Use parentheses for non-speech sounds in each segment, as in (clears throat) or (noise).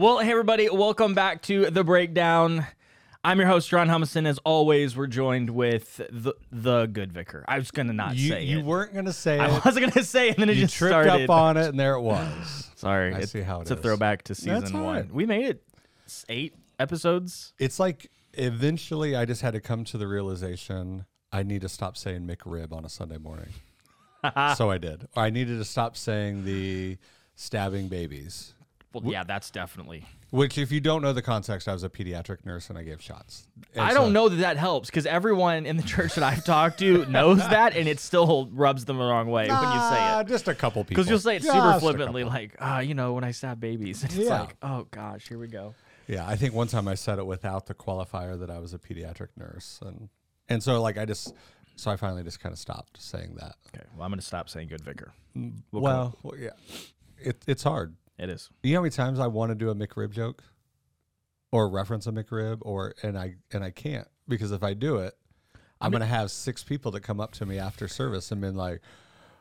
Well, hey everybody, welcome back to the breakdown. I'm your host, Ron Humison. As always, we're joined with the the good vicar. I was gonna not You, say you it. weren't gonna say it. I it. wasn't gonna (laughs) say it, and then it You just tripped started. up on it, and there it was. (laughs) Sorry, I it's, see how it it's a is. throwback to That's season all one. right. We made it eight episodes. It's like eventually, I just had to come to the realization I need to stop saying McRib on a Sunday morning. (laughs) so I did. Or I needed to stop saying the stabbing babies. Well, yeah, that's definitely. Which, if you don't know the context, I was a pediatric nurse and I gave shots. And I don't know that that helps because everyone in the church that I've talked to (laughs) knows that, and it still rubs them the wrong way when you say Ah, it. Just a couple people. Because you'll say it Just super a flippantly, couple. like, ah, you know, when I stab babies. And it's Yeah. like, oh gosh, here we go. Yeah, I think one time I said it without the qualifier that I was a pediatric nurse, and and so like I just so I finally just kind of stopped saying that. Okay, well, I'm going to stop saying good vicar. well, well, yeah, it, it's hard. It is. You know how many times I want to do a McRib joke, or reference a McRib, or and I and I can't because if I do it, I'm gonna have six people that come up to me after service and been like,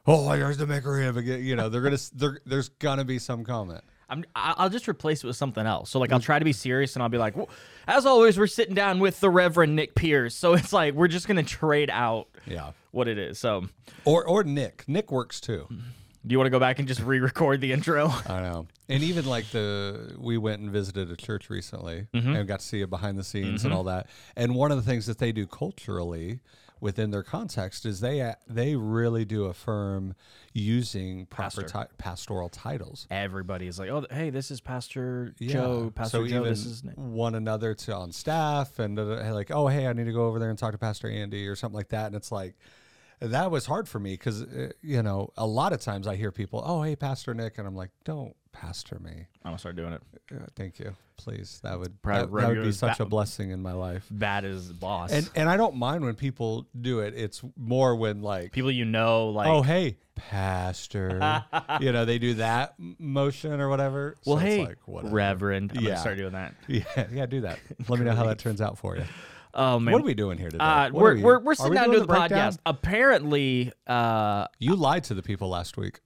"Oh, here's the McRib again." You know, they're gonna there, there's gonna be some comment. I'm, I'll just replace it with something else. So, like, I'll mm. try to be serious and I'll be like, well, as always, we're sitting down with the Reverend Nick Pierce. So, it's like, we're just going to trade out Yeah, what it is. So, or or Nick. Nick works too. Mm. Do you want to go back and just re record the intro? I know. And even like the we went and visited a church recently Mm-hmm. and got to see it behind the scenes and all that. And one of the things that they do culturally within their context is they uh, they really do affirm using proper Pastor. ti- pastoral titles. Everybody is like, oh, hey, this is Pastor Joe. Pastor so Joe, even this is one another to on staff and uh, like, oh hey, I need to go over there and talk to Pastor Andy or something like that. And it's like that was hard for me because uh, you know a lot of times I hear people, oh hey, Pastor Nick, and I'm like, don't pastor me. I'm to start doing it. Uh, thank you. Please, that would that, that would be such ba- a blessing in my life. Bad as boss. And and I don't mind when people do it. It's more when like, People you know, like, oh hey, pastor, (laughs) you know, they do that motion or whatever. well, So it's hey, like, whatever. Reverend. I'm Yeah. to start doing that. (laughs) yeah, yeah, do that. Let me know how that turns out for you. Oh, man. What are we doing here today? uh, we're, we- we're, we're sitting we down doing to the, breakdown? podcast. Apparently, uh, You lied to the people last week.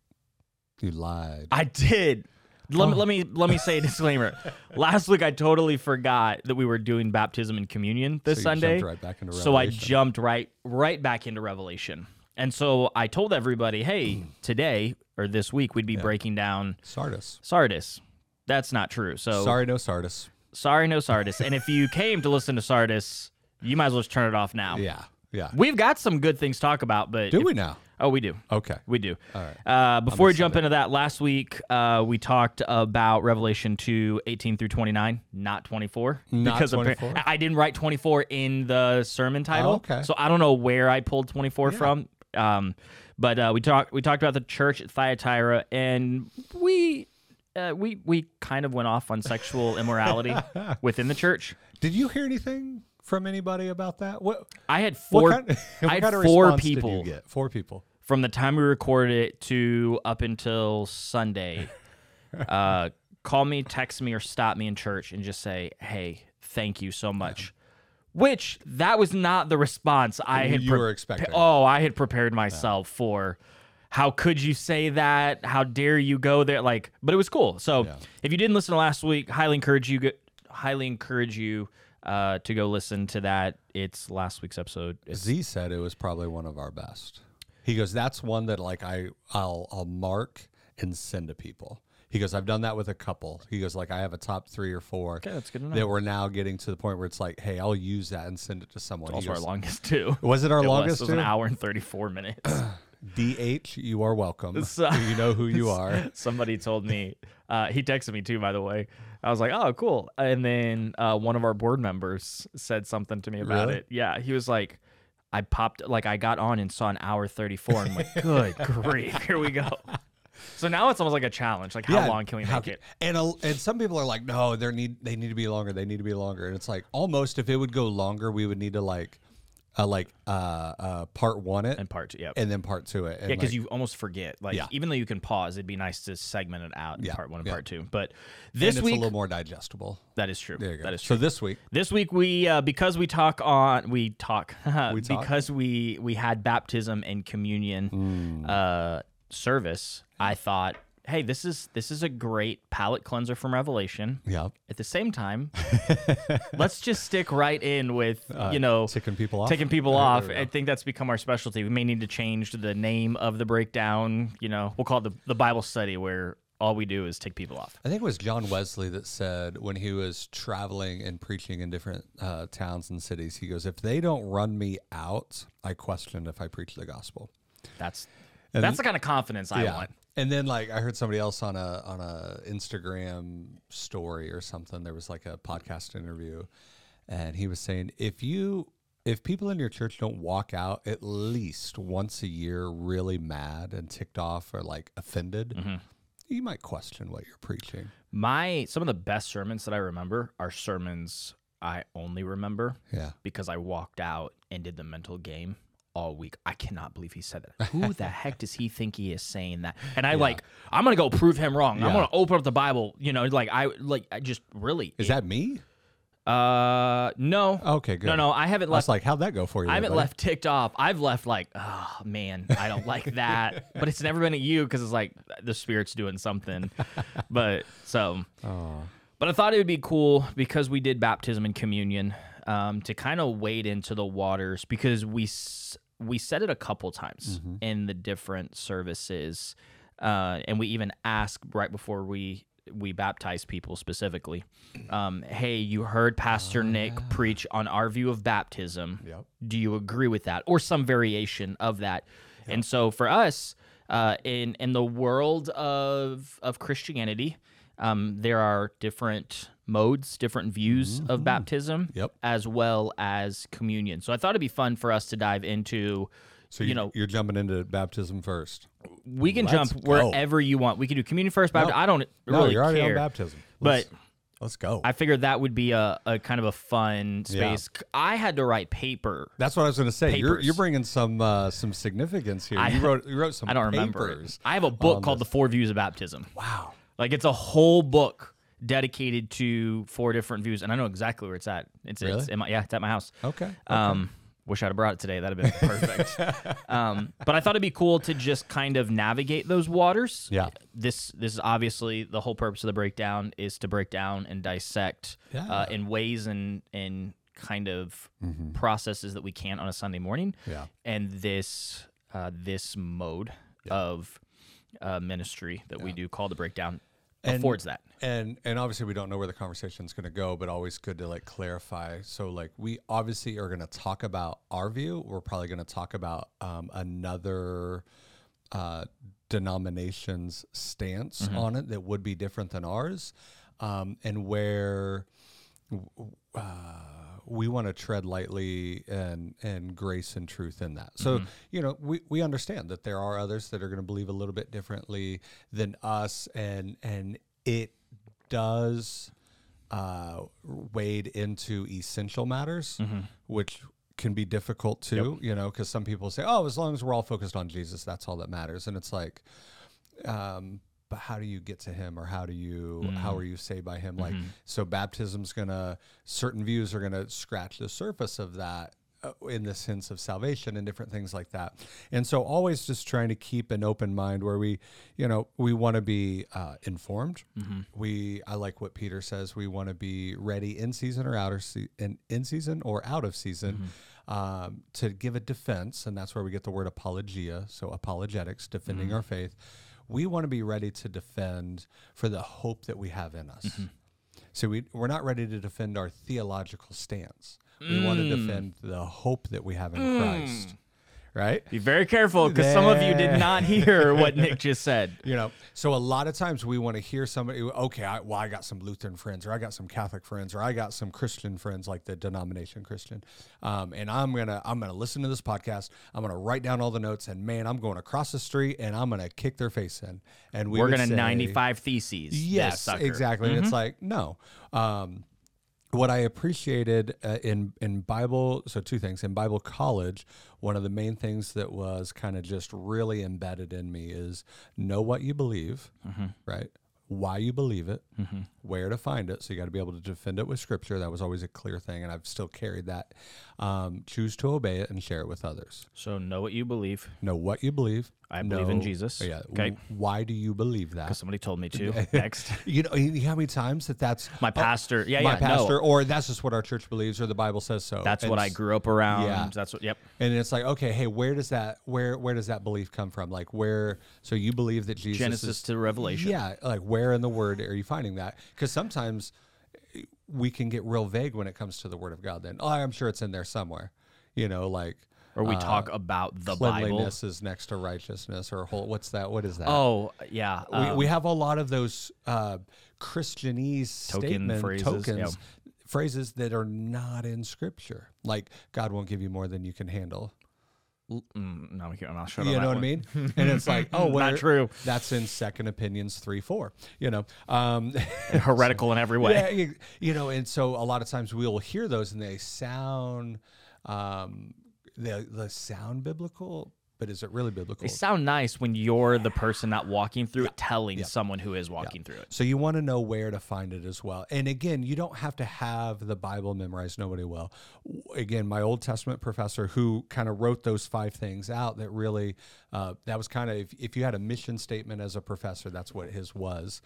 You lied. I did. Let me let me let me say a disclaimer. (laughs) Last week I totally forgot that we were doing baptism and communion this So Sunday. right so I jumped right right back into Revelation. And so I told everybody, "Hey, today or this week we'd be breaking down Sardis. Sardis." That's not true. So Sorry, no Sardis. sorry no Sardis. and if you came to listen to Sardis, you might as well just turn it off now. Yeah, yeah. We've got some good things to talk about, but Do if- we now? Oh, we do. Okay. We do. All right. Uh, before we jump into that, last week uh, we talked about Revelation 2, 18 through 29, not 24. Not (laughs) because 24? I didn't write 24 in the sermon title. Oh, okay. So I don't know where I pulled 24 from. Um, but uh, we talked we talked about the church at Thyatira, and we uh, we we kind of went off on sexual immorality (laughs) within the church. Did you hear anything from anybody about that? What I had four kind, (laughs) what I had kind of four people Did you get? Four people. from the time we recorded it to up until Sunday, (laughs) uh, call me, text me, or stop me in church and just say, "Hey, thank you so much." (laughs) Which that was not the response I had. You were expecting. Oh, I had prepared myself for. How could you say that? How dare you go there? Like, but it was cool. So Yeah. if you didn't listen to last week, highly encourage you. Highly encourage you uh, to go listen to that. It's last week's episode. It's Z said it was probably one of our best. He goes, "That's one that like I I'll I'll mark and send to people." He goes, "I've done that with a couple." He goes, "Like I have a top three or four okay. That's good enough. that we're now getting to the point where it's like, hey, I'll use that and send it to someone." He also our goes, longest too. was it our It was. longest? It was an too? hour and 34 minutes. (clears throat) DH, you are welcome. (laughs) So- you know who you (laughs) are. Somebody told me, uh, he texted me too, by the way. I was like, oh, cool. And then uh, one of our board members said something to me about Really? it. Yeah. He was like, I popped, like, I got on and saw an hour 34. And like, good (laughs) grief. Here we go. So now it's almost like a challenge. Like, how Yeah, long can we make ca- it? And a, and some people are like, no, they need they need to be longer. They need to be longer. And it's like almost if it would go longer, we would need to like, uh, like uh, uh, part one it And part two. Yeah. and then part two it. And Yeah, because like, you almost forget. Like, Yeah. even though you can pause, it'd be nice to segment it out in Yeah, part one and yeah. part two. But this it's week, a little more digestible. that is true. There you go. That is true. So this week, This week we uh, because we talk on we talk (laughs) We talk? because we we had baptism and communion Hmm. uh, service. I thought hey, this is this is a great palate cleanser from Revelation. Yeah. At the same time, (laughs) let's just stick right in with Uh, you know ticking people off. taking people off. I think that's become our specialty. We may need to change the name of the breakdown. You know, we'll call it the, the Bible study, where all we do is tick people off. I think it was John Wesley that said when he was traveling and preaching in different uh, towns and cities, he goes, "If they don't run me out, I question if I preach the gospel." That's And- that's the kind of confidence I want. And then like I heard somebody else on a on a Instagram story or something. There was like a podcast interview, and he was saying if you if people in your church don't walk out at least once a year really mad and ticked off or like offended, Mm-hmm. you might question what you're preaching. My some of the best sermons that I remember are sermons I only remember Yeah. because I walked out and did the mental game all week. I cannot believe he said that. (laughs) Who the heck does he think he is saying that? And I like, I'm gonna go prove him wrong. I'm gonna open up the Bible. You know, like I like I just really. Is that me? Uh, no. Okay, good. No, no, I haven't I was left. like, how'd that go for you? I haven't buddy? left ticked off. I've left like, oh man, I don't like (laughs) that. but it's never been at you because it's like the spirit's doing something. (laughs) but so, Oh. but I thought it would be cool because we did baptism and communion um, to kind of wade into the waters because we we said it a couple times Mm-hmm. in the different services, uh, and we even asked right before we we baptized people specifically. Um, hey, you heard Pastor Nick preach on our view of baptism. Oh, Yep. Do you agree with that, or some variation of that? And so for us, uh, in in the world of of Christianity, um, there are different modes, different views of baptism, Mm-hmm. Yep. as well as communion. So I thought it'd be fun for us to dive into. So you you, know- you're jumping into baptism first. We can Let's jump go. wherever you want. We can do communion first, baptism. No. I don't No, really you're already care. on baptism. But Let's, let's go. I figured that would be a, a kind of a fun Yeah. space. I had to write paper. That's what I was going to say. You're you're bringing some uh, some significance here. I- you wrote you wrote (laughs) some. I don't remember. I have a book called this. The Four Views of Baptism. Wow. Like it's a whole book dedicated to four different views, and I know exactly where it's at. It's, it's Really? in my, yeah, it's at my house. Okay. Um, wish I'd have brought it today. That'd have been perfect. (laughs) um, but I thought it'd be cool to just kind of navigate those waters. Yeah. This this is obviously the whole purpose of the breakdown is to break down and dissect Yeah. uh, in ways and and kind of processes that we can't on a Sunday morning. Yeah. And this uh, this mode of uh, ministry that we do called the breakdown And- affords that. And and obviously we don't know where the conversation is going to go, but always good to like clarify. So like we obviously are going to talk about our view. We're probably going to talk about um, another uh, denomination's stance on it that would be different than ours, um, and where uh, we want to tread lightly and and grace and truth in that. So you know we, we understand that there are others that are going to believe a little bit differently than us, and and it does uh, wade into essential matters, which can be difficult too. You know, because some people say, "Oh, as long as we're all focused on Jesus, that's all that matters," and it's like, um, but how do you get to him or how do you how are you saved by him? Like so baptism's gonna certain views are gonna scratch the surface of that uh, in the sense of salvation and different things like that. And so always just trying to keep an open mind where we you know we want to be uh, informed. We i like what peter says we want to be ready in season or out of se- in, in season or out of season um, to give a defense and that's where we get the word apologia so apologetics defending our faith we want to be ready to defend for the hope that we have in us. Mm-hmm. So we, we're not ready to defend our theological stance. We want to mm. defend the hope that we have in Christ. Mm. Right? Be very careful because some of you did not hear what Nick just said. (laughs) You know, so a lot of times we want to hear somebody, okay, I, well, I got some Lutheran friends, or I got some Catholic friends, or I got some Christian friends, like the denomination Christian, um, and I'm gonna I'm gonna listen to this podcast. I'm gonna write down all the notes, and man, I'm going across the street and I'm gonna kick their face in. And we We're gonna say- 95 theses. Yes, exactly. Mm-hmm. it's like no. Um, what I appreciated uh, in in Bible, so two things in Bible college. One of the main things that was kind of just really embedded in me is know what you believe, Mm-hmm. right? Why you believe it, where to find it. So you got to be able to defend it with Scripture. That was always a clear thing, and I've still carried that. Um, choose to obey it and share it with others. So know what you believe. Know what you believe. I believe in Jesus. Yeah. Okay. w- Why do you believe that? Because somebody told me to. (laughs) Next. You know, you know how many times that that's My pastor. Yeah, my yeah. pastor, No, or that's just what our church believes, or the Bible says so. that's And I grew up around. Yeah. That's what. Yep. And it's like, okay, hey, where does that where where does that belief come from? Like where? So you believe that Jesus Genesis is, to Revelation. Yeah, like where in the Word are you finding that? Because sometimes we can get real vague when it comes to the Word of God. Then, oh, I'm sure it's in there somewhere. You know, like Or we uh, talk about the Bible. cleanliness is next to righteousness, or whole. What's that? What is that? Oh yeah. we, um, we have a lot of those uh, Christianese Token statement phrases, tokens, yeah. phrases that are not in Scripture. Like God won't give you more than you can handle. Mm, no, we can't- I'm not sure. You know what I mean? (laughs) And it's like, oh, Not true. That's in Second Opinions three four. You know, um, (laughs) Heretical in every way. yeah, you, you know, and so a lot of times we'll hear those and they sound, um, they, they sound biblical, but is it really biblical? They sound nice when you're the person not walking through it, telling someone who is walking through it. So you want to know where to find it as well. And again, you don't have to have the Bible memorized. Nobody will. Again, my Old Testament professor who kind of wrote those five things out that really, uh, that was kind of, if, if you had a mission statement as a professor, that's what his was,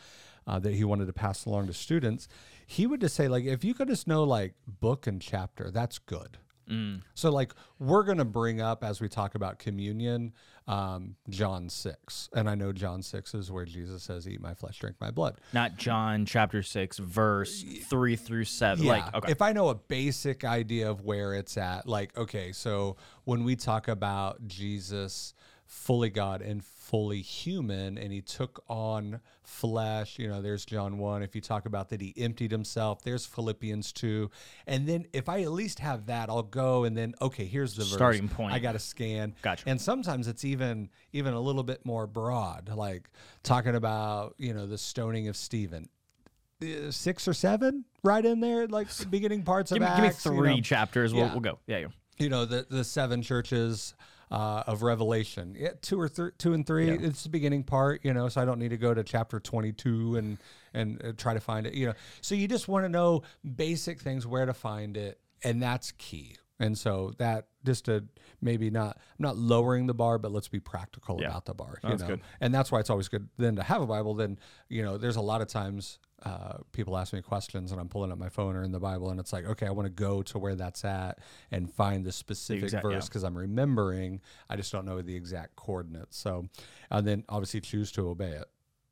uh, that he wanted to pass along to students. He would just say, like, if you could just know, like, book and chapter, that's good. So, like, we're going to bring up as we talk about communion, um, John 6. And I know John 6 is where Jesus says, Eat my flesh, drink my blood. Not John chapter six, verse three through seven. Yeah. Like, okay. If I know a basic idea of where it's at, like, okay, so when we talk about Jesus fully God and fully human, and he took on flesh, you know, there's John 1. If you talk about that he emptied himself, there's Philippians 2. And then if I at least have that, I'll go and then, okay, here's the verse. Starting point. I got to scan. Gotcha. And sometimes it's even even a little bit more broad, like talking about, you know, the stoning of Stephen uh, six or seven right in there, like the beginning parts give, of me, give me Acts. you three know. chapters. We'll, Yeah. we'll go. Yeah, yeah. You know, the the seven churches uh, of Revelation. Yeah, two or three, two and three. Yeah. It's the beginning part. You know, so I don't need to go to chapter twenty two and and uh, try to find it. You know, so you just want to know basic things where to find it, and that's key. And so that just to maybe not I'm not lowering the bar, but let's be practical Yeah. about the bar. You That's know? good. And that's why it's always good then to have a Bible. Then you know, there's a lot of times uh, people ask me questions and I'm pulling up my phone or in the Bible, and it's like, okay, I want to go to where that's at and find the specific exact- verse yeah. because I'm remembering. I just don't know the exact coordinates. So, and then obviously choose to obey it.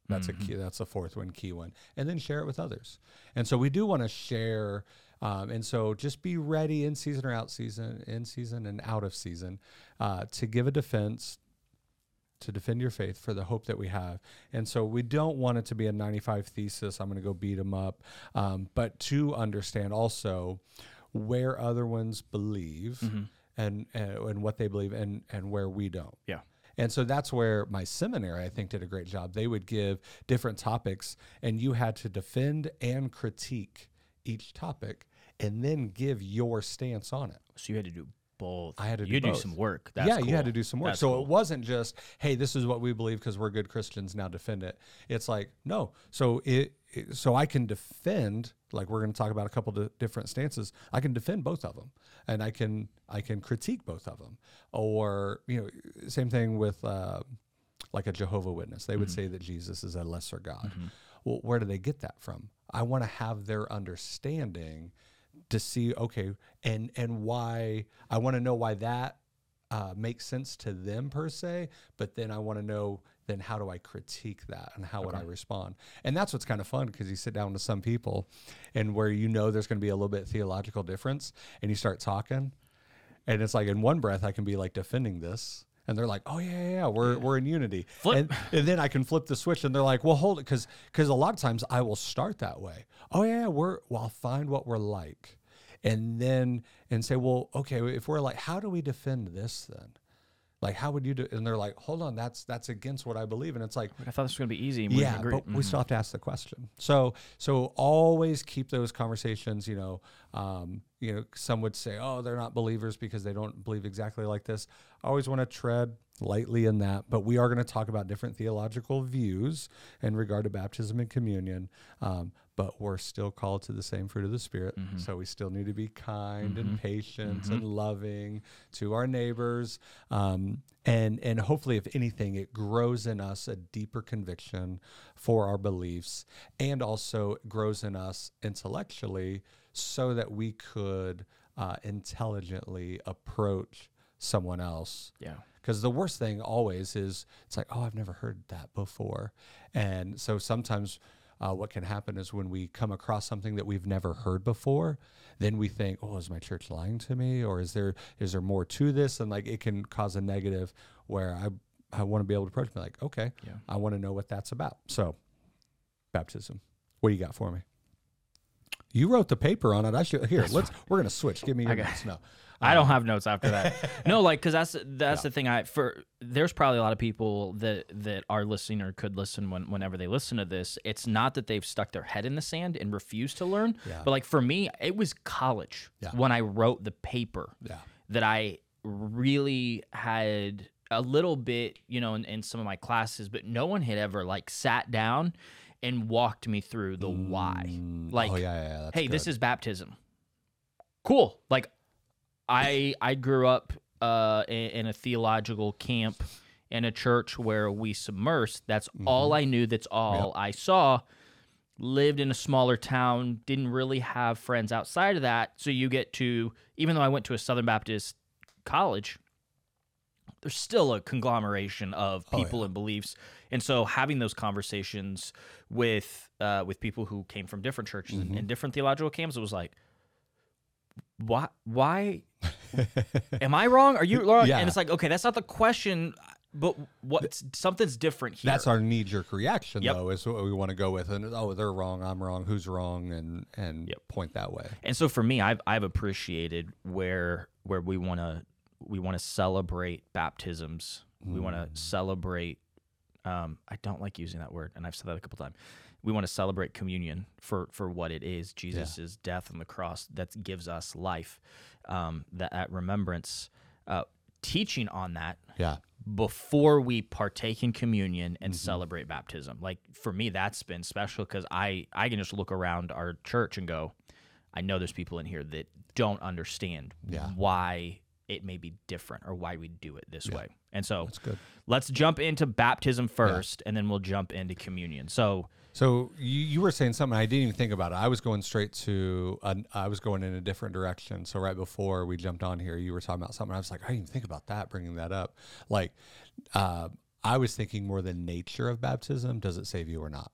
That's a key. That's a fourth one, key one, and then share it with others. And so we do want to share. Um, and so just be ready in season or out season, in season and out of season, uh, to give a defense, to defend your faith for the hope that we have. And so we don't want it to be a 95 thesis. I'm going to go beat them up, um, but to understand also where other ones believe and, and and what they believe and and where we don't. Yeah. And so that's where my seminary, I think, did a great job. They would give different topics, and you had to defend and critique each topic, and then give your stance on it. So you had to do both. I had to do You do both. some work. That's yeah, you had to do some work. That's so cool. it wasn't just, hey, this is what we believe because we're good Christians. Now defend it. It's like no. So it, it so I can defend. Like we're going to talk about a couple of different stances. I can defend both of them, and I can I can critique both of them. Or you know, same thing with uh, like a Jehovah Witness. They would Mm-hmm. say that Jesus is a lesser God. Well, where do they get that from? I want to have their understanding to see okay and and why i want to know why that uh, makes sense to them per se but then i want to know then how do i critique that and how would i respond? And that's what's kind of fun because you sit down with some people and where you know there's going to be a little bit theological difference and you start talking and it's like in one breath i can be like defending this and they're like oh yeah yeah, yeah we're, we're in unity. And, and then i can flip the switch and they're like well hold it because because a lot of times i will start that way. Oh yeah, yeah we're well i'll find what we're like. And then and say well okay if we're like how do we defend this then like how would you do and they're like hold on that's that's against what i believe and it's like I thought this was gonna be easy. yeah, agree. but we Mhm. still have to ask the question. So, so always keep those conversations. You know, um, you know, some would say, "Oh, they're not believers because they don't believe exactly like this." I always want to tread lightly in that, but we are going to talk about different theological views in regard to baptism and communion. Um, but we're still called to the same fruit of the Spirit. Mm-hmm. So we still need to be kind and patient and loving to our neighbors. Um, and, and hopefully, if anything, it grows in us a deeper conviction for our beliefs and also grows in us intellectually so that we could uh, intelligently approach someone else. Yeah. because the worst thing always is it's like oh i've never heard that before. And so sometimes uh, what can happen is when we come across something that we've never heard before then we think oh is my church lying to me? Or is there is there more to this? And like it can cause a negative where i i want to be able to approach me like okay Yeah. i want to know what that's about. So baptism. What do you got for me? You wrote the paper on it. I should here let's we're gonna switch. Give me your Okay. notes no I don't have notes after that. (laughs) no, like because that's that's the thing. I for there's probably a lot of people that that are listening or could listen when whenever they listen to this. It's not that they've stuck their head in the sand and refused to learn, Yeah. but like for me, it was college Yeah. when I wrote the paper yeah that I really had a little bit, you know, in, in some of my classes, but no one had ever like sat down and walked me through the why. Mm. Oh, like, oh yeah yeah, yeah that's hey, this is baptism. Cool. Like, I I grew up uh, in, in a theological camp in a church where we submersed. That's all I knew. That's all I saw. Lived in a smaller town. Didn't really have friends outside of that. So you get to even though I went to a Southern Baptist college. There's still a conglomeration of people and beliefs, and so having those conversations with uh, with people who came from different churches and, and different theological camps, it was like, why why (laughs) am I wrong? Are you wrong? Yeah. And it's like, okay, that's not the question, but what something's different here. That's our knee jerk reaction, Yep. though, is what we want to go with. And oh, they're wrong, I'm wrong, who's wrong, and and Yep. point that way. and so for me, I've I've appreciated where where we want to we want to celebrate baptisms. We want Mm. to celebrate. Um, I don't like using that word, and I've said that a couple times. We want to celebrate communion for for what it is. Jesus' death on the cross that gives us life. Um, that at remembrance, uh, teaching on that Yeah, before we partake in communion and celebrate baptism. Like for me, that's been special because I I can just look around our church and go, I know there's people in here that don't understand Yeah. why it may be different or why we do it this way. And so that's good. let's jump into baptism first, and then we'll jump into communion. So So you, you were saying something I didn't even think about. It. I was going straight to an, I was going in a different direction. So right before we jumped on here, you were talking about something. I was like, I didn't even think about that. Bringing that up, like uh, I was thinking more the nature of baptism. Does it save you or not?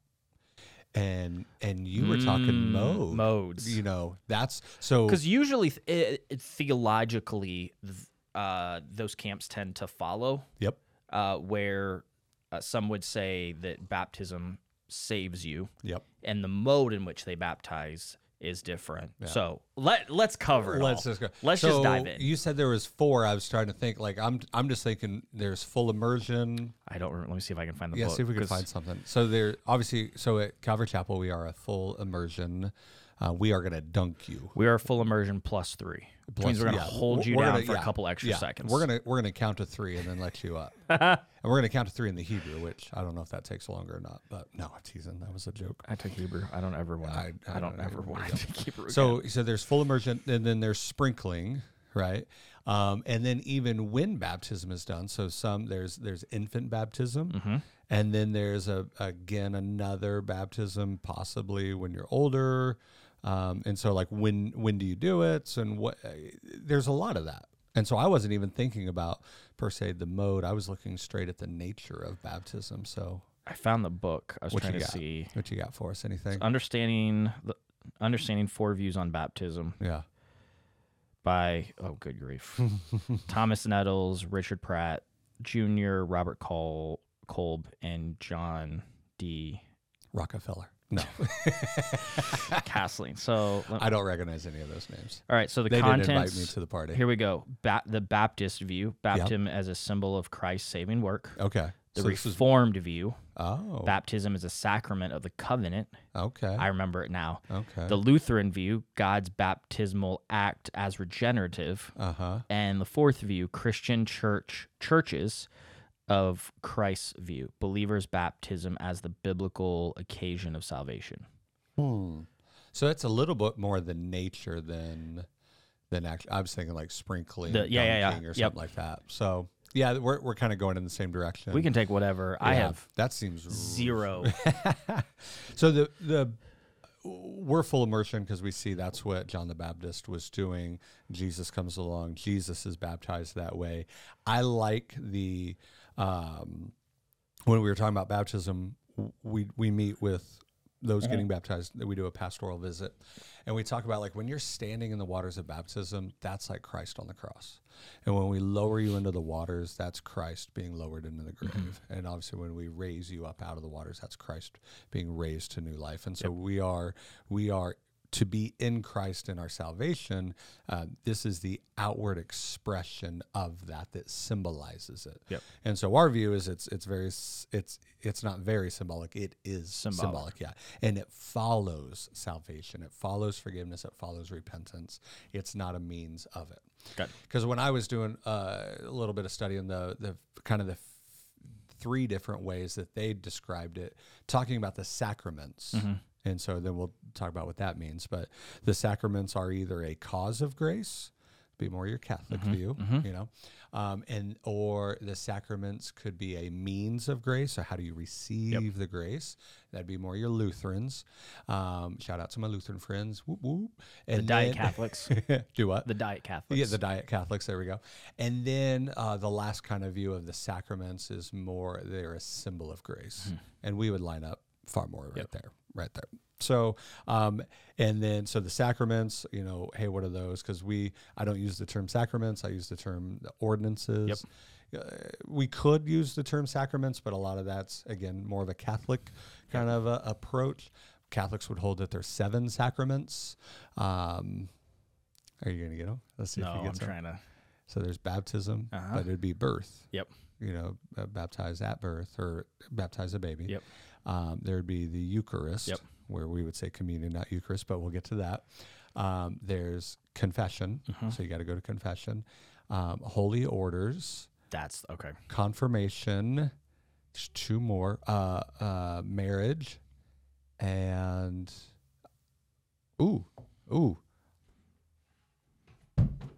And and you were talking Mm, mode modes. You know that's so because usually th- it, it- theologically, th- uh, those camps tend to follow Yep. uh, where uh, some would say that baptism saves you, Yep. and the mode in which they baptize is different. So let let's cover it. Let's all. just go. Let's So just dive in. You said there was four. I was trying to think. Like I'm, I'm just thinking. There's full immersion. I don't. remember. Let me see if I can find the Yeah, book. see if we can find something. So there, obviously, so at Calvary Chapel, we are a full immersion. Uh, we are going to dunk you. We are full immersion plus three. Which means we're gonna yeah, hold you we're down gonna- for yeah, a couple extra yeah. seconds. We're gonna we're gonna count to three and then let you up. (laughs) and we're gonna count to three in the Hebrew, which I don't know if that takes longer or not. But no, I'm teasing. That was a joke. I took Hebrew. I don't ever want. I- I, I don't don't ever want to take Hebrew. again. So so there's full immersion and then there's sprinkling, right? Um, and then even when baptism is done, so some there's there's infant baptism, Mm-hmm. and then there's a again another baptism possibly when you're older, um, and so like when when do you do it? And what there's a lot of that. And so I wasn't even thinking about per se the mode. I was looking straight at the nature of baptism. So I found the book. I was what trying to got? see What you got for us? Anything? understanding the understanding four views on baptism. yeah. by oh good grief (laughs) thomas nettles richard pratt jr robert Col- kolb and john d Rockefeller. No, (laughs) Castelein so I don't recognize any of those names. all right so the They didn't invite me to the party. here we go. Ba- the baptist view baptism as a symbol of christ's saving work. Okay. the so this is reformed view oh. baptism is a sacrament of the covenant. Okay. I remember it now. Okay. The lutheran view god's baptismal act as regenerative. Uh huh and the fourth view, Christian church churches of Christ's view, believers' baptism as the biblical occasion of salvation. Hmm. So it's a little bit more the nature than than actually. I was thinking like sprinkling, The- yeah, yeah, yeah. or Yep. something like that. So yeah, we're we're kind of going in the same direction. We can take whatever. I have that seems zero. (laughs) so the the we're full immersion because we see that's what John the Baptist was doing. Jesus comes along. Jesus is baptized that way. I like the um, when we were talking about baptism, we we meet with those getting baptized. that We do a pastoral visit, and we talk about like when you're standing in the waters of baptism, that's like Christ on the cross. And when we lower you into the waters, that's Christ being lowered into the grave. And obviously, when we raise you up out of the waters, that's Christ being raised to new life. And so we are we are to be in Christ in our salvation. Uh, this is the outward expression of that that symbolizes it. Yep. And so our view is it's it's very it's it's not very symbolic. It is symbolic. Symbolic. yeah. And it follows salvation. It follows forgiveness. It follows repentance. It's not a means of it. Because when I was doing uh, a little bit of studying the the kind of the three different ways that they described it, talking about the sacraments. And so then we'll talk about what that means. But the sacraments are either a cause of grace, be more your Catholic view, you know, um, and or the sacraments could be a means of grace. So how do you receive the grace? That'd be more your Lutherans. Um, shout out to my Lutheran friends. Whoop whoop. The And diet then- (laughs) Catholics. do what? The diet Catholics. Yeah, the diet Catholics. There we go. And then uh, the last kind of view of the sacraments is more they're a symbol of grace, and we would line up far more right Yep. there, right there. So, um, and then so the sacraments, you know, hey, what are those? Because we, I don't use the term sacraments. I use the term ordinances. Uh, we could use the term sacraments, but a lot of that's again more of a Catholic kind of a approach. Catholics would hold that there's seven sacraments. Um, are you gonna get them? Let's see no, if you I'm some. trying to. So there's baptism, Uh-huh. but it'd be birth. Yep. You know, uh, baptize at birth or baptize a baby. Yep. Um, there'd be the Eucharist, Yep. where we would say communion, not Eucharist, but we'll get to that. Um, there's confession, Mm-hmm. so you got to go to confession. Um, holy orders, That's okay. confirmation. There's two more. Uh, uh, marriage, and ooh, ooh.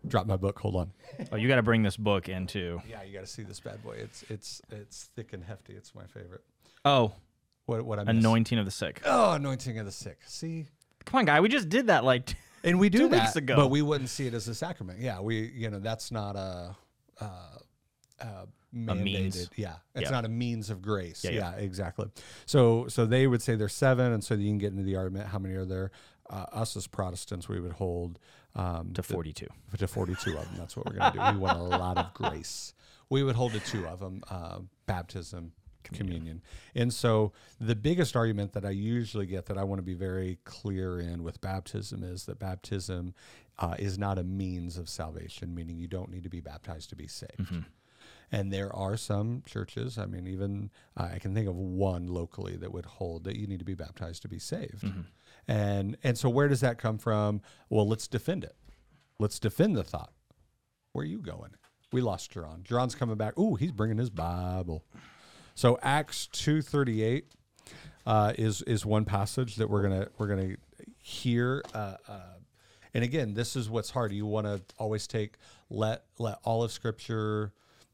Drop my book. Hold on. (laughs) Oh, you got to bring this book into. Yeah, you got to see this bad boy. It's it's it's thick and hefty. It's my favorite. Oh, What what I miss? anointing of the sick. Oh, anointing of the sick. See, Come on, guy. We just did that like. (laughs) and we do Two that, weeks ago. but we wouldn't see it as a sacrament. Yeah, we you know that's not a. Uh, uh, mandated. means. Yeah, it's Yeah. not a means of grace. Yeah, Yeah, yeah. exactly. So so they would say there's seven, and so you can get into the argument. How many are there? Uh, us as Protestants, we would hold um, to the- 42. (laughs) to 42 of them. That's what we're going to do. We want a lot of (laughs) grace. We would hold to two of them uh, baptism, communion. And so the biggest argument that I usually get that I want to be very clear in with baptism is that baptism uh, is not a means of salvation, meaning you don't need to be baptized to be saved. And there are some churches, I mean, even uh, I can think of one locally that would hold that you need to be baptized to be saved. And and so where does that come from? Well, let's defend it. Let's defend the thought. Where are you going? We lost Jaron. Jaron's coming back. Ooh, he's bringing his Bible. So Acts two thirty eight uh, is is one passage that we're gonna we're gonna hear. Uh, uh, and again, this is what's hard. You want to always take let let all of Scripture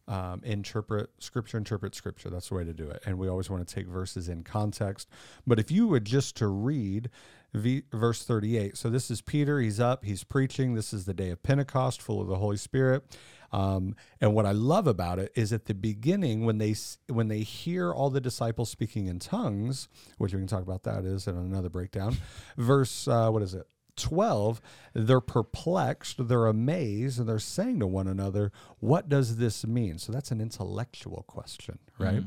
um, interpret Scripture, interpret Scripture. That's the way to do it. And we always want to take verses in context. But if you would just to read v, verse thirty eight. So this is Peter. He's up. He's preaching. This is the day of Pentecost, full of the Holy Spirit. Um, and what I love about it is at the beginning when they when they hear all the disciples speaking in tongues, which we can talk about that is in another breakdown. Verse uh, what is it? 12 they're perplexed they're amazed and they're saying to one another what does this mean? So that's an intellectual question hmm. right?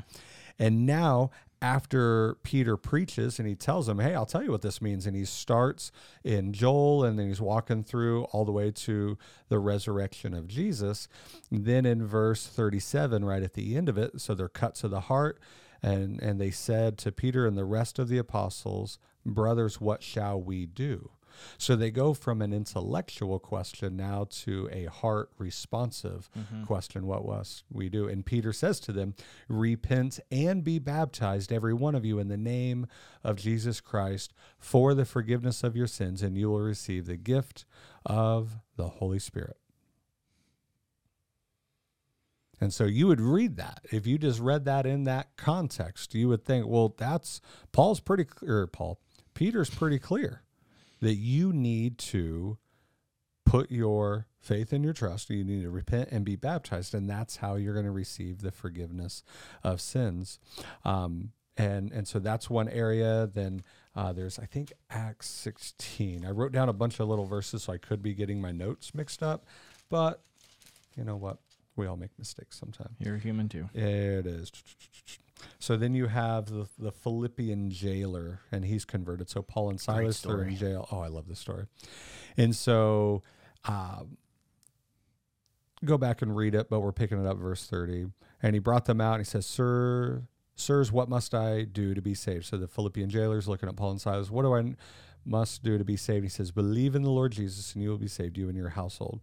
And now after peter preaches and he tells them hey i'll tell you what this means and he starts in joel and then he's walking through all the way to the resurrection of jesus then in verse 37 right at the end of it so they're cut to the heart and and they said to peter and the rest of the apostles brothers what shall we do So they go from an intellectual question now to a heart responsive mm-hmm. question. What must we do? And Peter says to them, Repent and be baptized, every one of you, in the name of Jesus Christ for the forgiveness of your sins, and you will receive the gift of the Holy Spirit. And so you would read that. If you just read that in that context, you would think, well, that's Paul's pretty clear. Paul, Peter's pretty clear that you need to put your faith and your trust. You need to repent and be baptized, and that's how you're going to receive the forgiveness of sins. Um, and and so that's one area. Then uh, there's I think Acts 16. I wrote down a bunch of little verses, so I could be getting my notes mixed up, but you know what? We all make mistakes sometimes. You're human too. It is. So then you have the, the Philippian jailer, and he's converted. So Paul and Silas they're in jail. Oh, I love this story. And so um, go back and read it, but we're picking it up verse 30. And he brought them out, and he says, Sir, sirs, what must I do to be saved? So the Philippian jailer's looking at Paul and Silas. What do I must do to be saved? He says, Believe in the Lord Jesus, and you will be saved, you and your household.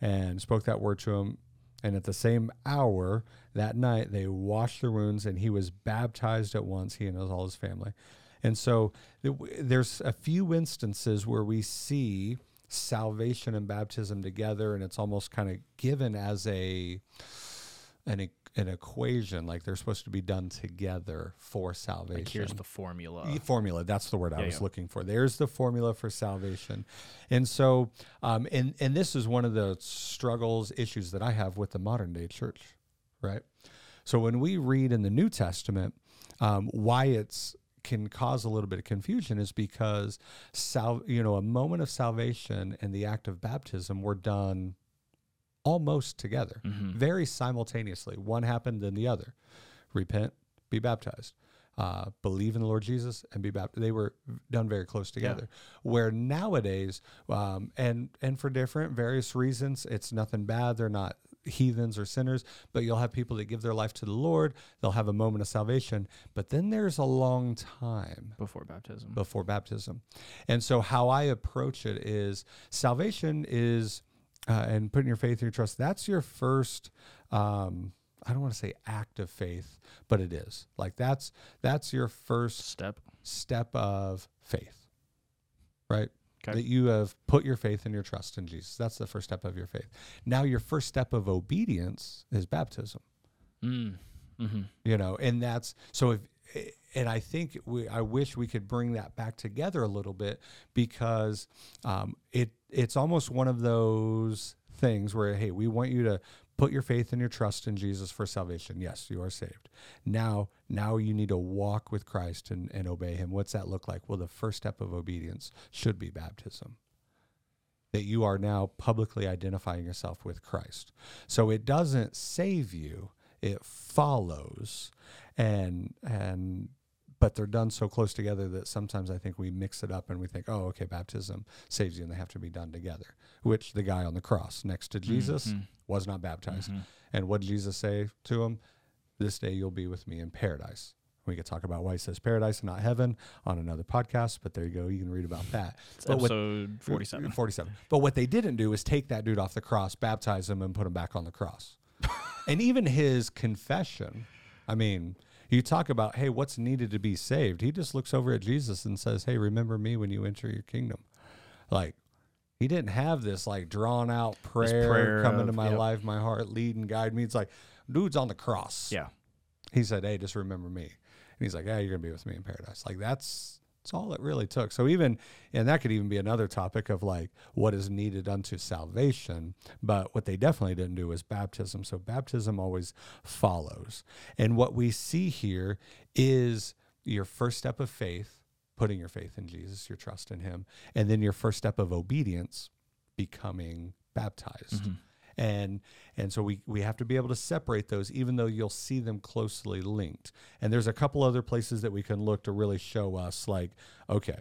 And spoke that word to him. And at the same hour that night, they washed their wounds, and he was baptized at once, he and all his family. And so there's a few instances where we see salvation and baptism together, and it's almost kind of given as a an, an equation, like they're supposed to be done together for salvation. Like here's the formula. Formula. That's the word I Yeah, was yeah. looking for. There's the formula for salvation, and so, um, and and this is one of the struggles, issues that I have with the modern day church, right? So when we read in the New Testament, um, why it's can cause a little bit of confusion is because sal- you know, a moment of salvation and the act of baptism were done almost together, Mm-hmm. very simultaneously. One happened, then the other. Repent, be baptized. Uh, believe in the Lord Jesus and be baptized. They were done very close together. Where nowadays, um, and and for different various reasons, it's nothing bad. They're not heathens or sinners, but you'll have people that give their life to the Lord. They'll have a moment of salvation, but then there's a long time before baptism. before baptism. And so, how I approach it is salvation is, uh, and putting your faith and your trust, that's your first. Um, I don't want to say act of faith, but it is like that's that's your first Step. step of faith, right? Okay. That you have put your faith and your trust in Jesus. That's the first step of your faith. Now, your first step of obedience is baptism Mm. Mm-hmm. you know and that's so if and i think we i wish we could bring that back together a little bit because um, it it's almost one of those things where hey we want you to put your faith and your trust in jesus for salvation. Yes you are saved. Now now you need to walk with christ and, and obey him. What's that look like? Well the first step of obedience should be baptism. That you are now publicly identifying yourself with Christ. So it doesn't save you, it follows and and but they're done so close together that sometimes I think we mix it up and we think, oh, okay, baptism saves you and they have to be done together. Which the guy on the cross next to Jesus Mhm. was not baptized. Mhm. And what did Jesus say to him? This day you'll be with me in paradise. We could talk about why he says paradise and not heaven on another podcast, but there you go. You can read about that. (laughs) It's But what- episode 47. 47. But what they didn't do is take that dude off the cross, baptize him, and put him back on the cross. (laughs) and even his confession, I mean, you talk about, hey, what's needed to be saved? He just looks over at Jesus and says, hey, remember me when you enter your kingdom. Like, he didn't have this like drawn out prayer, prayer come of- into my yep. life, my heart, lead and guide me. It's like, dude's on the cross. Yeah. He said, hey, just remember me. And he's like, yeah, you're going to be with me in paradise. Like, that's. That's all it really took. So even, and that could even be another topic of like what is needed unto salvation. But what they definitely didn't do was baptism. So baptism always follows. And what we see here is your first step of faith, putting your faith in Jesus, your trust in Him, and then your first step of obedience, becoming baptized. Mhm. And and so we we have to be able to separate those, even though you'll see them closely linked. And there's a couple other places that we can look to really show us, like, okay,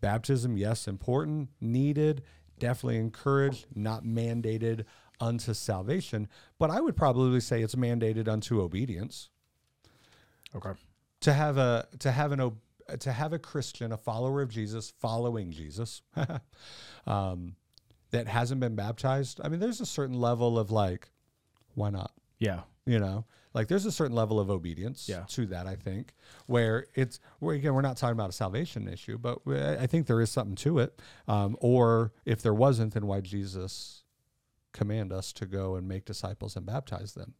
baptism, yes, important, needed, definitely encouraged, not mandated unto salvation. But I would probably say it's mandated unto obedience Okay. to have a to have an ob- to have a Christian, a follower of Jesus, following Jesus, (laughs) um, that hasn't been baptized. I mean, there's a certain level of like, why not? Yeah. You know, like there's a certain level of obedience Yeah. to that. I think where it's where again we're not talking about a salvation issue, but I think there is something to it. Um, or if there wasn't, then why Jesus command us to go and make disciples and baptize them?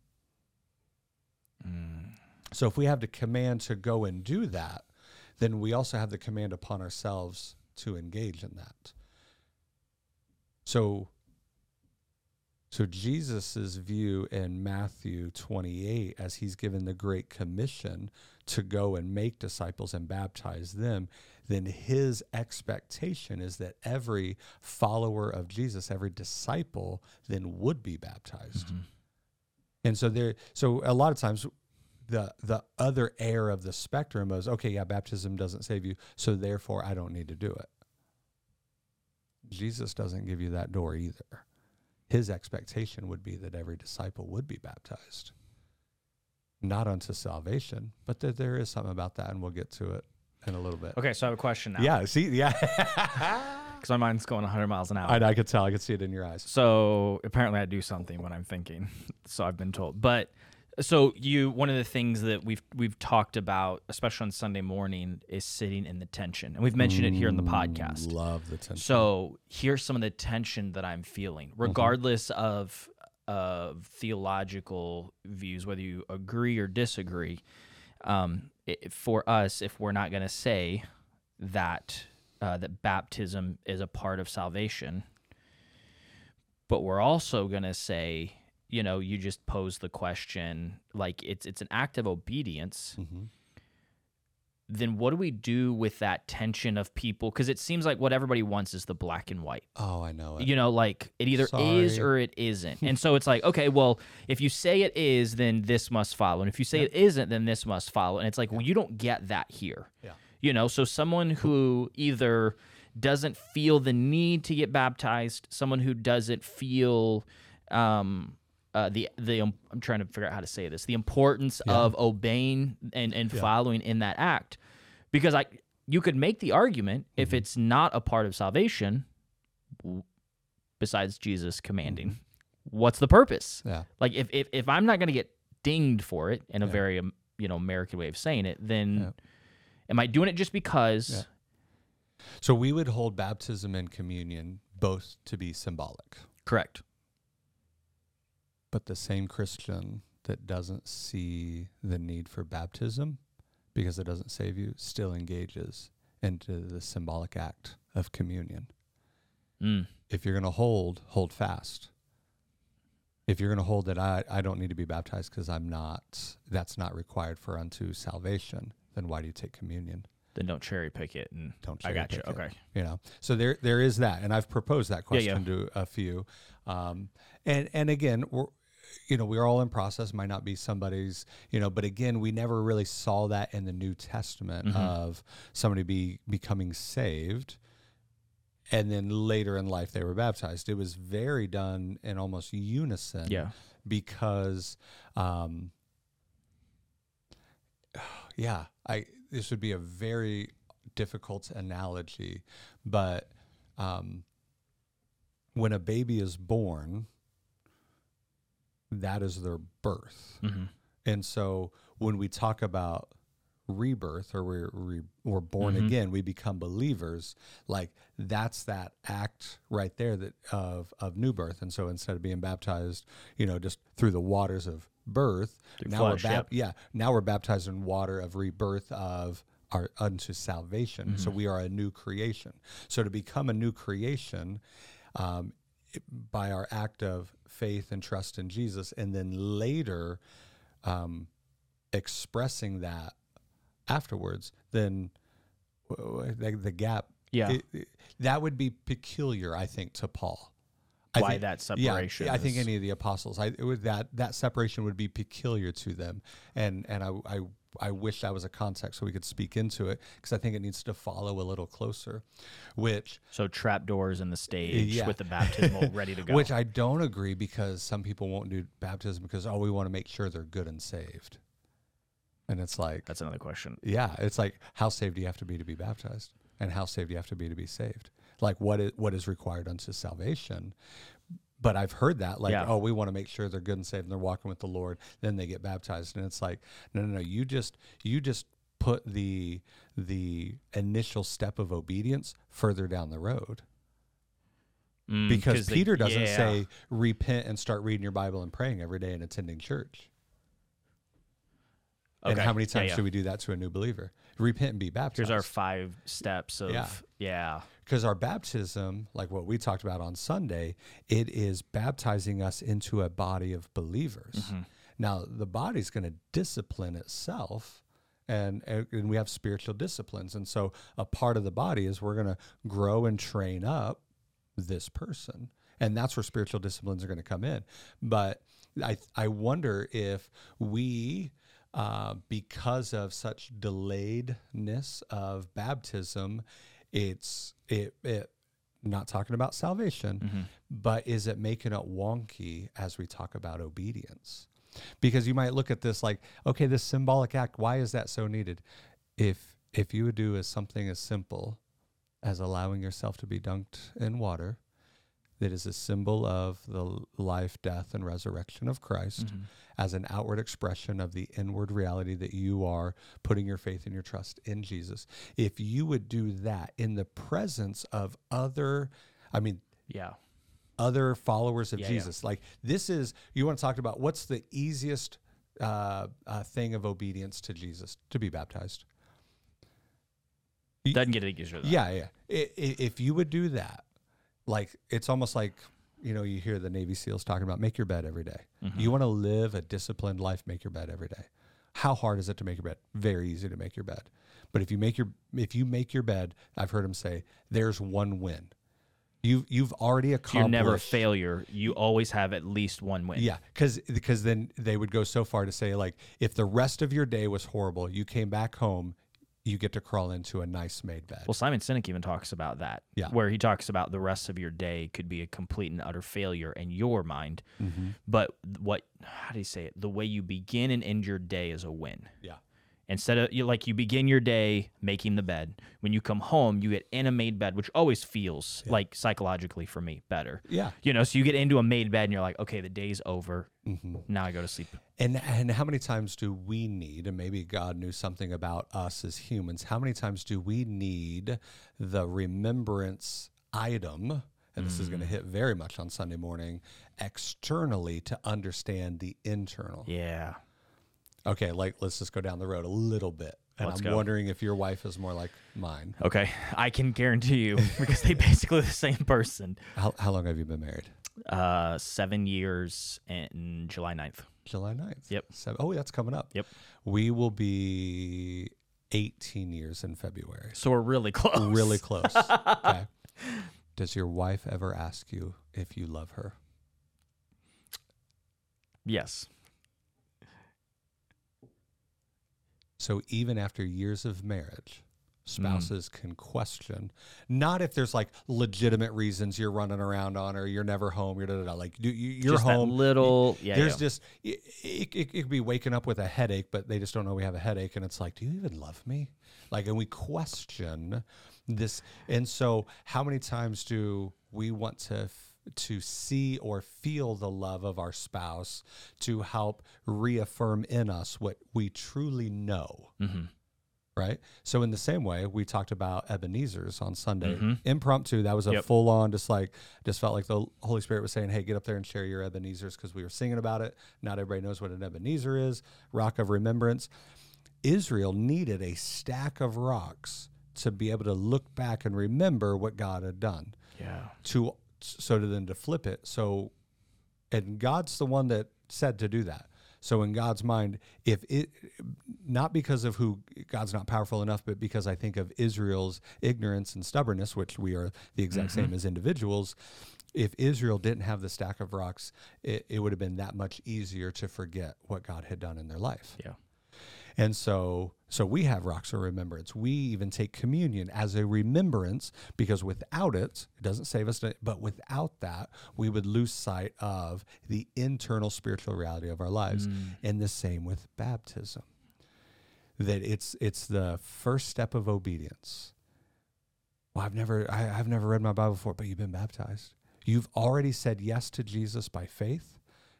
So if we have the command to go and do that, then we also have the command upon ourselves to engage in that. So so Jesus's view in Matthew 28 as he's given the great commission to go and make disciples and baptize them, then his expectation is that every follower of Jesus, every disciple then would be baptized. Mm-hmm. And so there so a lot of times the the other air of the spectrum is okay, yeah, baptism doesn't save you, so therefore I don't need to do it. Jesus doesn't give you that door either. His expectation would be that every disciple would be baptized. Not unto salvation, but that there is something about that, and we'll get to it in a little bit. Okay, so I have a question now. Yeah, see, yeah. (laughs) Because my mind's going 100 miles an hour. I, I could tell. I could see it in your eyes. So apparently I do something when I'm thinking. (laughs) So I've been told. But so you one of the things that we've we've talked about, especially on Sunday morning, is sitting in the tension. And we've mentioned it here in the podcast. Love the tension. So here's some of the tension that I'm feeling, regardless of of theological views, whether you agree or disagree. Um, i for us, if we're not going to say that uh, that baptism is a part of salvation, but we're also going to say, you know, you just pose the question like it's it's an act of obedience Mm-hmm. then what do we do with that tension of people? Because it seems like what everybody wants is the black and white. Oh, I know it. You know, like it either is or it isn't. and (laughs) so it's like, okay, well, if you say it is, then this must follow. And if you say it isn't, then this must follow. And it's like, well, you don't get that here. Yeah. You know, so someone who either doesn't feel the need to get baptized, someone who doesn't feel um uh, the the um, I'm trying to figure out how to say this. The importance of obeying and and following in that act, because I you could make the argument if it's not a part of salvation, besides Jesus commanding, what's the purpose? Yeah. Like if if, if I'm not going to get dinged for it in a very um, you know American way of saying it, then Yeah. am I doing it just because? Yeah. So we would hold baptism and communion both to be symbolic. Correct. But the same Christian that doesn't see the need for baptism because it doesn't save you still engages into the symbolic act of communion. Mm. If you're going to hold, hold fast. If you're going to hold that I, I don't need to be baptized because I'm not, that's not required for unto salvation, then why do you take communion? Then don't cherry pick it. And Don't I got you. it. Okay. you know so there there is that and i've proposed that Yeah, yeah. question to a few um and and again we're you know we're all in process might not be somebody's you know but again we never really saw that in the new testament Mm-hmm. of somebody be becoming saved and then later in life they were baptized it was very done in almost unison Yeah. because um (sighs) yeah i this would be a very difficult analogy but um when a baby is born that is their birth hmm and so when we talk about rebirth or we're re, we're born Mhm. again, we become believers. Like that's that act right there that of of new birth. And so instead of being baptized, you know, just through the waters of birth, Through now flesh, we're yep. yeah, now we're baptized in water of rebirth of our unto salvation. So Mm-hmm. we are a new creation. So to become a new creation, um, by our act of faith and trust in Jesus, and then later um, expressing that afterwards, then w- the, the gap, Yeah. it- it- that would be peculiar, I think, to Paul. I Why think- that separation? yeah? I think any of the apostles, I it would, that that separation would be peculiar to them, and and I I, I wish that was a context so we could speak into it because I think it needs to follow a little closer, which so trap doors in the stage Yeah. with the baptismal (laughs) ready to go. which I don't agree because some people won't do baptism because oh we want to make sure they're good and saved. And it's like, That's another question. yeah, it's like how saved do you have to be to be baptized, and how saved do you have to be to be saved? Like what is what is required unto salvation? But I've heard that like, Yeah. oh, we want to make sure they're good and saved and they're walking with the Lord, then they get baptized, and it's like, no, no, no, you just you just put the the initial step of obedience further down the road Mm, because they- Peter doesn't yeah. say repent and start reading your Bible and praying every day and attending church. And how many Yeah, times yeah. should we do that to a new believer? Repent and be baptized. Here's our five steps of Yeah. yeah. because our baptism, like what we talked about on Sunday, it is baptizing us into a body of believers. Mm-hmm. Now, the body's going to discipline itself, and, and we have spiritual disciplines. And so, a part of the body is we're going to grow and train up this person. And that's where spiritual disciplines are going to come in. But I, I wonder if we, uh, because of such delayedness of baptism, it's it, it not talking about salvation, but is it making it wonky as we talk about obedience? Because you might look at this like, okay, this symbolic act, why is that so needed? If if you would do as something as simple as allowing yourself to be dunked in water, that is a symbol of the life, death, and resurrection of Christ Mm-hmm. as an outward expression of the inward reality that you are putting your faith and your trust in Jesus. If you would do that in the presence of other, I mean, Yeah. other followers of Yeah, yeah. Jesus, like this is, you want to talk about what's the easiest uh, uh, thing of obedience to Jesus? To be baptized. Doesn't get any easier than that. Yeah, yeah. If you would do that, like it's almost like you know you hear the Navy SEALs talking about make your bed every day. Mm-hmm. You want to live a disciplined life, make your bed every day. How hard is it to make your bed? Very easy to make your bed. But if you make your if you make your bed, I've heard him say, "There's one win." You've you've already accomplished. You're never a failure. You always have at least one win. Yeah, because because then they would go so far to say like, if the rest of your day was horrible, you came back home, you get to crawl into a nice made bed. Well, Simon Sinek even talks about that. Yeah. Where he talks about the rest of your day could be a complete and utter failure in your mind. Mm-hmm. But what, how do you say it? The way you begin and end your day is a win. yeah. Instead of you like you begin your day making the bed. When you come home, you get in a made bed, which always feels like psychologically for me better. Yeah. You know, so you get into a made bed and you're like, okay, the day's over. Mm-hmm. Now I go to sleep. And and how many times do we need, and maybe God knew something about us as humans, how many times do we need the remembrance item? And this is going to hit very much on Sunday morning externally to understand the internal. Yeah. Okay, like let's just go down the road a little bit. And Let's I'm go. wondering if your wife is more like mine. Okay. I can guarantee you because they (laughs) basically the same person. How, how long have you been married? Uh, seven years and July 9th. July 9th. Yep. Seven, oh, that's coming up. Yep. We will be 18 years in February. So we're really close. Really (laughs) close. okay. Does your wife ever ask you if you love her? Yes. So even after years of marriage, Mm. spouses can question, not if there's like legitimate reasons you're running around on or you're never home, you're da, da, da. like you, you're Just home. little. Yeah. there's yeah. just it, it, it could be waking up with a headache, but they just don't know we have a headache, and it's like, do you even love me? Like, and we question this, and so how many times do we want to to see or feel the love of our spouse to help reaffirm in us what we truly know? Mm-hmm. Right. So in the same way, we talked about Ebenezer's on Sunday. Impromptu. That was a Mm-hmm. Yep. full on, just like, just felt like the Holy Spirit was saying, "Hey, get up there and share your Ebenezer's," because we were singing about it. Not everybody knows what an Ebenezer is. Rock of Remembrance. Israel needed a stack of rocks to be able to look back and remember what God had done. Yeah. To so to then to flip it. So, and God's the one that said to do that. So in God's mind, if it not because of who God's not powerful enough, but because I think of Israel's ignorance and stubbornness, which we are the exact same mm-hmm. as individuals. If Israel didn't have the stack of rocks, it, it would have been that much easier to forget what God had done in their life. Yeah. And so so we have rocks of remembrance. We even take communion as a remembrance because without it, it doesn't save us, but without that, we would lose sight of the internal spiritual reality of our lives. Mm. And the same with baptism. that it's it's the first step of obedience. Well, I've never I, I've never read my Bible before, but you've been baptized. You've already said yes to Jesus by faith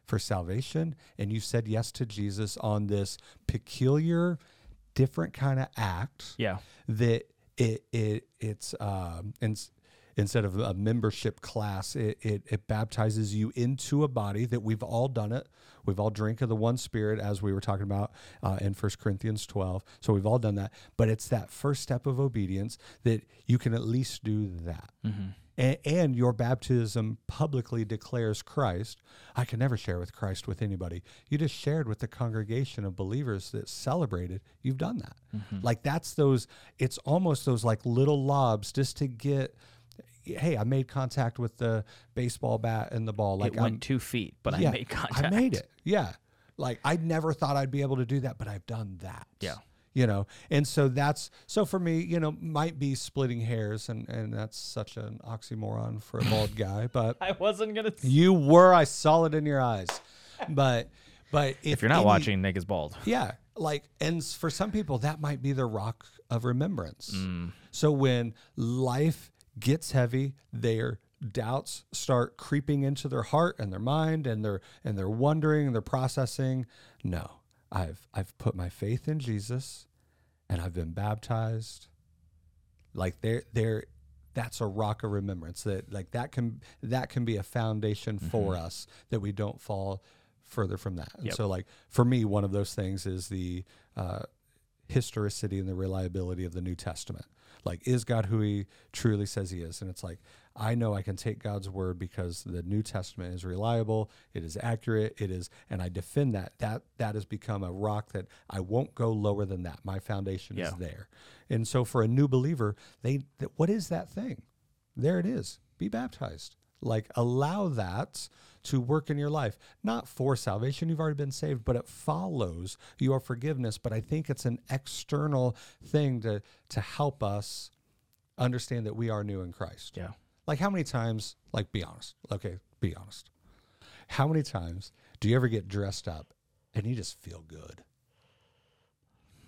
for salvation, and you've said yes to Jesus on this peculiar, different kind of act Yeah. that it it it's um and instead of a membership class it, it it baptizes you into a body that we've all done it. We've all drank of the one spirit as we were talking about uh, in First corinthians 12 so we've all done that. But it's that first step of obedience that you can at least do that and, and your baptism publicly declares Christ. I can never share with Christ with anybody. You just shared with the congregation of believers that celebrated. You've done that. Mm-hmm. Like that's those. It's almost those like little lobs just to get. Hey, I made contact with the baseball bat and the ball. Like it went I'm, two feet, but yeah, I made contact. I made it. Yeah. Like I never thought I'd be able to do that, but I've done that. Yeah. You know, and so that's so for me, you know, might be splitting hairs and and that's such an oxymoron for a bald guy, but (laughs) I wasn't gonna. you were I saw it in your eyes. But but if, If you're not any- watching, Nick is bald. yeah, like and for some people that might be the rock of remembrance. Mm. So when life gets heavy, their doubts start creeping into their heart and their mind and they're and they're wondering and they're processing, no. I've I've put my faith in Jesus and I've been baptized. Like there there that's a rock of remembrance that like that can that can be a foundation for us that we don't fall further from that. And Yep. so like for me one of those things is the uh historicity and the reliability of the New Testament. Like, is God who he truly says he is? And it's like, I know I can take God's word because the New Testament is reliable, it is accurate, it is, and I defend that. That that has become a rock that I won't go lower than that. My foundation Yeah. is there. And so for a new believer, they th- what is that thing? There it is. Be baptized. Like allow that to work in your life, not for salvation. You've already been saved, but it follows your forgiveness. But I think it's an external thing to to help us understand that we are new in Christ. Yeah. Like how many times? Like be honest. Okay, be honest. How many times do you ever get dressed up and you just feel good?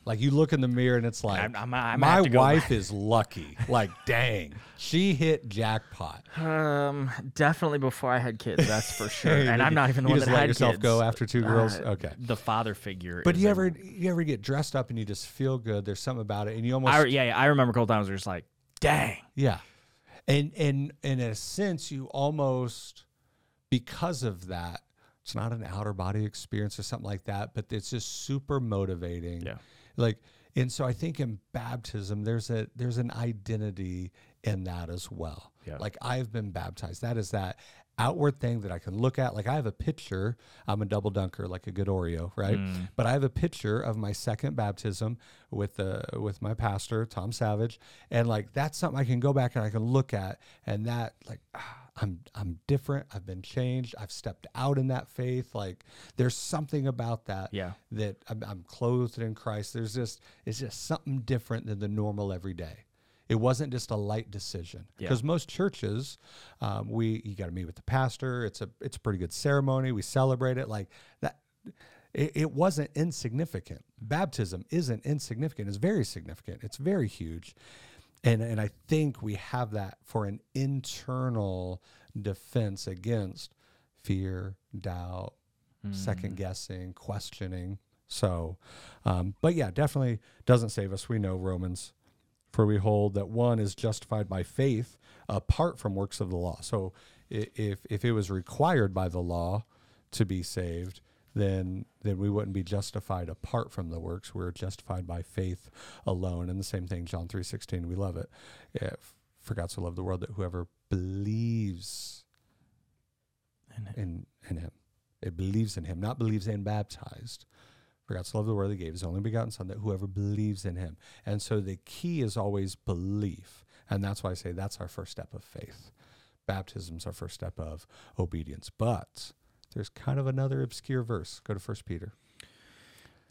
Like you look in the mirror and it's like, I'm- I'm- I'm my have to go wife back." is lucky. Like, (laughs) dang, she hit jackpot. Um, definitely before I had kids, that's for (laughs) sure. And I'm not even the you one just that let had yourself kids. go after two girls. Uh, okay, The father figure. but you a- ever you ever get dressed up and you just feel good? There's something about it, and you almost I, yeah, yeah, I remember a couple times where it's like, dang. Yeah. And and in a sense you almost because of that, it's not an outer body experience or something like that, but it's just super motivating. Yeah. Like and so I think in baptism there's a there's an identity in that as well. Yeah. Like I've been baptized. That is that outward thing that I can look at. Like I have a picture. I'm a double dunker, like a good Oreo, right? But I have a picture of my second baptism with the with my pastor Tom Savage, and like that's something I can go back and I can look at, and that like ah, I'm I'm different. I've been changed. I've stepped out in that faith. Like there's something about that Yeah. that I'm, I'm clothed in Christ. There's just it's just something different than the normal everyday. It wasn't just a light decision Yeah. because most churches, um, we you got to meet with the pastor. It's a it's a pretty good ceremony. We celebrate it like that. It, it wasn't insignificant. Baptism isn't insignificant. It's very significant. It's very huge, and and I think we have that for an internal defense against fear, doubt, second guessing, questioning. So, um, but yeah, definitely doesn't save us. We know Romans, for we hold that one is justified by faith apart from works of the law. So, if if it was required by the law to be saved, then then we wouldn't be justified apart from the works. We're justified by faith alone. And the same thing, John three sixteen. We love it. If, for God so loved the world that whoever believes In it. in in him. It believes in him, not believes in baptized. For God so loved the world, he gave his only begotten Son, that whoever believes in him. And so the key is always belief. And that's why I say that's our first step of faith. Baptism's our first step of obedience. But there's kind of another obscure verse. Go to First Peter.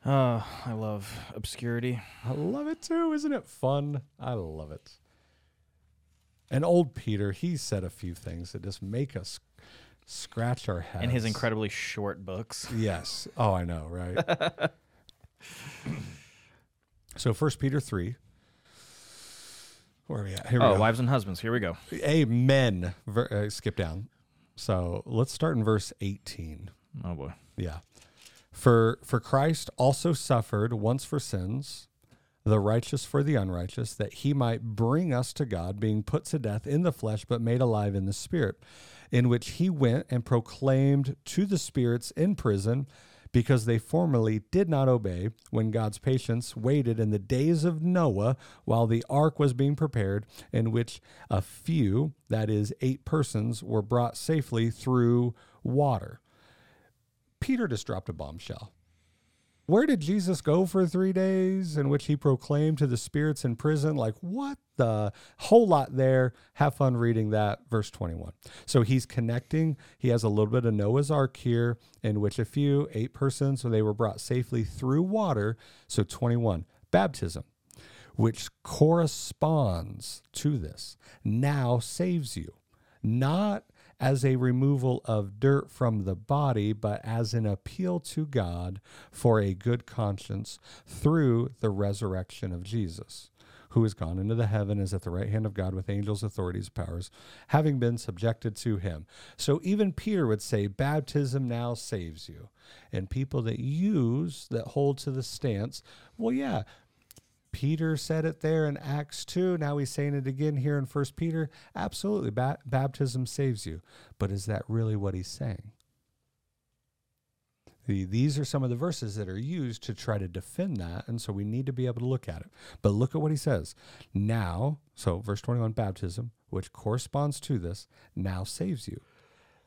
Oh, I love obscurity. I love it too. Isn't it fun? I love it. And old Peter, he said a few things that just make us scratch our heads. In his incredibly short books. (laughs) Yes. Oh, I know, right? (laughs) So First Peter three. Where are we at? Here we Oh, go. wives and husbands. Here we go. Amen. Ver, uh, skip down. So let's start in verse eighteen. Oh boy. Yeah. For for Christ also suffered once for sins, the righteous for the unrighteous, that he might bring us to God, being put to death in the flesh, but made alive in the spirit, in which he went and proclaimed to the spirits in prison, because they formerly did not obey, when God's patience waited in the days of Noah while the ark was being prepared, in which a few, that is, eight persons, were brought safely through water. Peter just dropped a bombshell. Where did Jesus go for three days in which he proclaimed to the spirits in prison? Like, what the whole lot there? Have fun reading that, verse 21. So he's connecting. He has a little bit of Noah's Ark here, in which a few, eight persons, so they were brought safely through water. So 21, baptism, which corresponds to this, now saves you. Not as a removal of dirt from the body, but as an appeal to God for a good conscience through the resurrection of Jesus, who has gone into the heaven, is at the right hand of God with angels, authorities, powers, having been subjected to him. So even Peter would say, baptism now saves you. And people that use, that hold to the stance, well, yeah, Peter said it there in Acts 2. Now he's saying it again here in 1 Peter. Absolutely, ba- baptism saves you. But is that really what he's saying? The- These are some of the verses that are used to try to defend that. And so we need to be able to look at it. But look at what he says. Now, so verse 21, baptism, which corresponds to this, now saves you.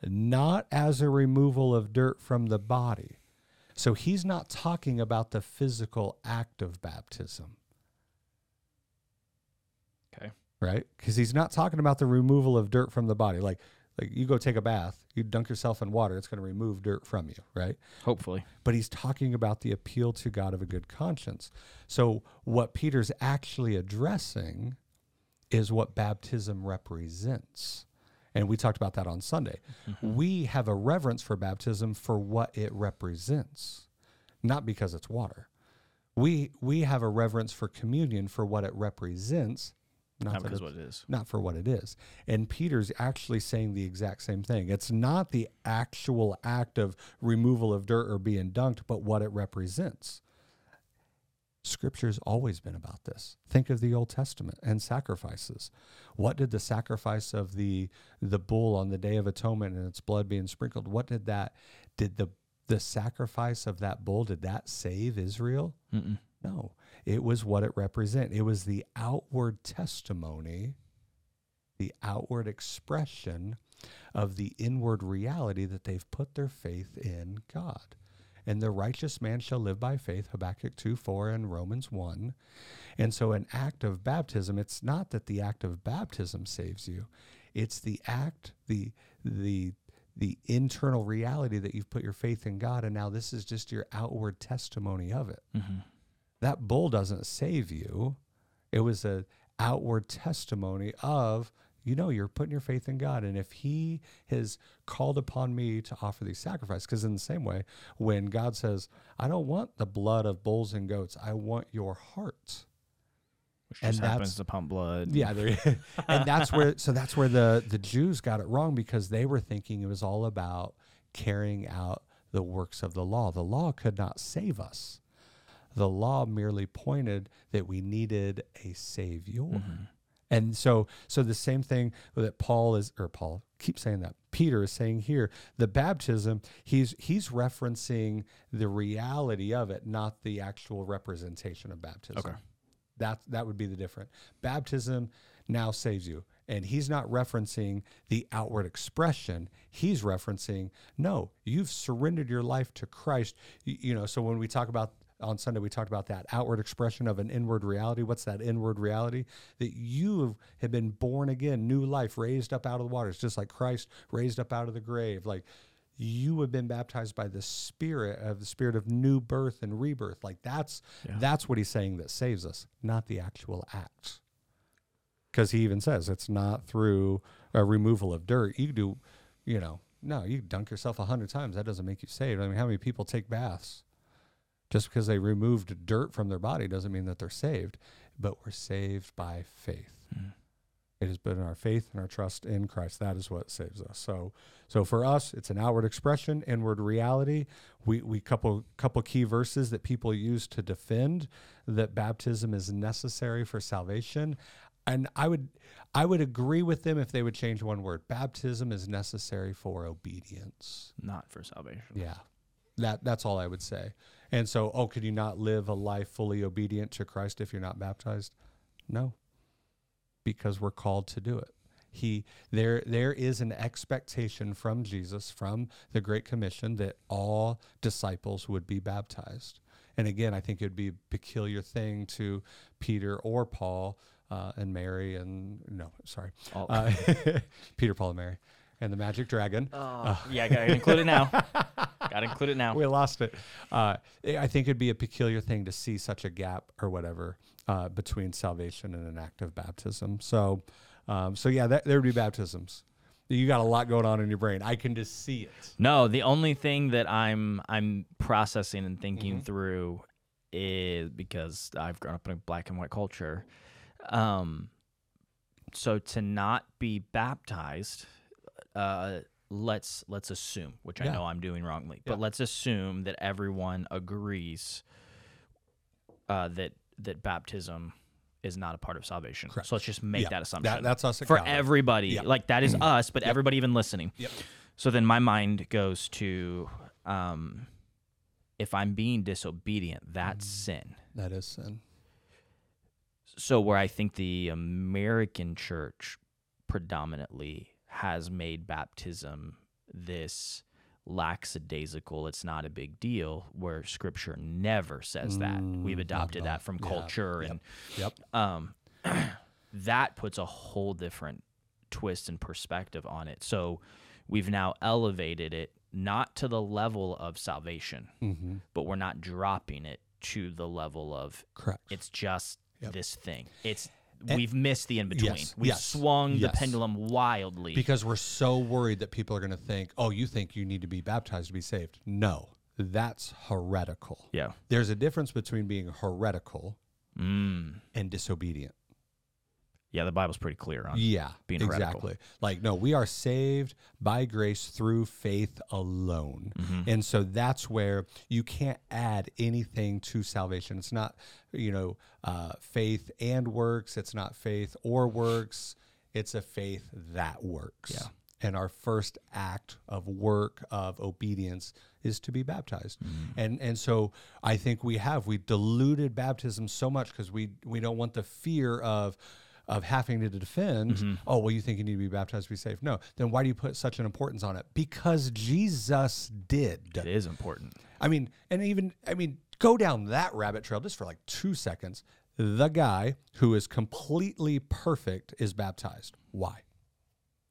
Not as a removal of dirt from the body. So he's not talking about the physical act of baptism. Okay. Right? Because he's not talking about the removal of dirt from the body. Like, like you go take a bath, you dunk yourself in water, it's going to remove dirt from you, right? Hopefully. But he's talking about the appeal to God of a good conscience. So what Peter's actually addressing is what baptism represents. And we talked about that on Sunday. Mm-hmm. We have a reverence for baptism for what it represents, not because it's water. We we have a reverence for communion for what it represents, not, Not because what it is. not for what it is. And Peter's actually saying the exact same thing. It's not the actual act of removal of dirt or being dunked, but what it represents. Scripture's always been about this. Think of the Old Testament and sacrifices. What did the sacrifice of the the bull on the day of atonement and its blood being sprinkled? What did that did the the sacrifice of that bull did that save Israel? Mm-mm. No, it was what it represented. It was the outward testimony, the outward expression of the inward reality that they've put their faith in God. And the righteous man shall live by faith, Habakkuk 2 4 and Romans 1. And so, an act of baptism, it's not that the act of baptism saves you, it's the act, the, the, the internal reality that you've put your faith in God, and now this is just your outward testimony of it Mm-hmm. That bull doesn't save you. It was an outward testimony of, you know, you're putting your faith in God. And if he has called upon me to offer these sacrifices, because in the same way, when God says, I don't want the blood of bulls and goats, I want your heart. Which And just happens that's- to pump blood. Yeah, there, (laughs) and that's where so that's where the the Jews got it wrong because they were thinking it was all about carrying out the works of the law. The law could not save us. The law merely pointed that we needed a savior. Mm-hmm. And so so the same thing that Paul is or Paul keep saying that Peter is saying here the baptism he's he's referencing the reality of it not the actual representation of baptism. Okay. That that would be the different. Baptism now saves you. And he's not referencing the outward expression. He's referencing, no, you've surrendered your life to Christ. You, you know, so when we talk about on Sunday, we talked about that outward expression of an inward reality. What's that inward reality? That you have been born again, new life, raised up out of the waters, just like Christ raised up out of the grave. Like you have been baptized by the spirit of the spirit of new birth and rebirth. Like that's Yeah. that's what he's saying that saves us, not the actual act. Because he even says it's not through a removal of dirt. You do, you know, no, you dunk yourself a hundred times. That doesn't make you saved. I mean, how many people take baths? Just because they removed dirt from their body doesn't mean that they're saved, but we're saved by faith. Hmm. It has been our faith and our trust in Christ. That is what saves us. So, so for us, it's an outward expression, inward reality. We we couple couple key verses that people use to defend that baptism is necessary for salvation, and I would I would agree with them if they would change one word. Baptism is necessary for obedience. Not for salvation. Yeah. That that's all I would say. And so, oh, could you not live a life fully obedient to Christ if you're not baptized? No. Because we're called to do it. He there there is an expectation from Jesus from the great commission that all disciples would be baptized. And again, I think it would be a peculiar thing to Peter or Paul uh, and Mary and no, sorry, All- uh, (laughs) Peter, Paul, and Mary, and the magic dragon. yeah, gotta include it now. (laughs) gotta include it now. (laughs) we lost it. Uh, I think it'd be a peculiar thing to see such a gap or whatever uh, between salvation and an act of baptism. So, um, so yeah, that, there would be baptisms. You got a lot going on in your brain. I can just see it. No, the only thing that I'm I'm processing and thinking Mm-hmm. through is because I've grown up in a black and white culture. Um, so to not be baptized, uh, let's let's assume, which I know I'm doing wrongly, Yeah. but let's assume that everyone agrees uh, that that baptism is not a part of salvation. Correct. So let's just make Yeah, that assumption. that's us for everybody. Yeah. Like that is us, but everybody even listening. Yep. So then my mind goes to um, if I'm being disobedient, that's sin. That is sin. So where I think the American church predominantly has made baptism this lackadaisical, it's not a big deal, where scripture never says that. We've Mm, adopted not at that from Yeah. culture Yep. and Yep. um, (clears throat) that puts a whole different twist and perspective on it. So we've now elevated it not to the level of salvation, Mm-hmm. but we're not dropping it to the level of Correct. it's just Yep. this thing. It's And- we've missed the in between. Yes, We've yes, swung the yes. pendulum wildly. because we're so worried that people are going to think, oh, you think you need to be baptized to be saved. No, that's heretical. yeah. There's a difference between being heretical Mm. and disobedient. Yeah, the Bible's pretty clear on. Yeah, being heretical. exactly. Like, no, we are saved by grace through faith alone. And so that's where you can't add anything to salvation. It's not, you know, uh, faith and works. It's not faith or works. It's a faith that works. Yeah. And our first act of work of obedience is to be baptized. And and so I think we have we diluted baptism so much because we we don't want the fear of of having to defend, mm-hmm. oh, well, you think you need to be baptized to be saved. No. Then why do you put such an importance on it? Because Jesus did. It is important. I mean, and even, I mean, go down that rabbit trail just for like two seconds. The guy who is completely perfect is baptized. Why?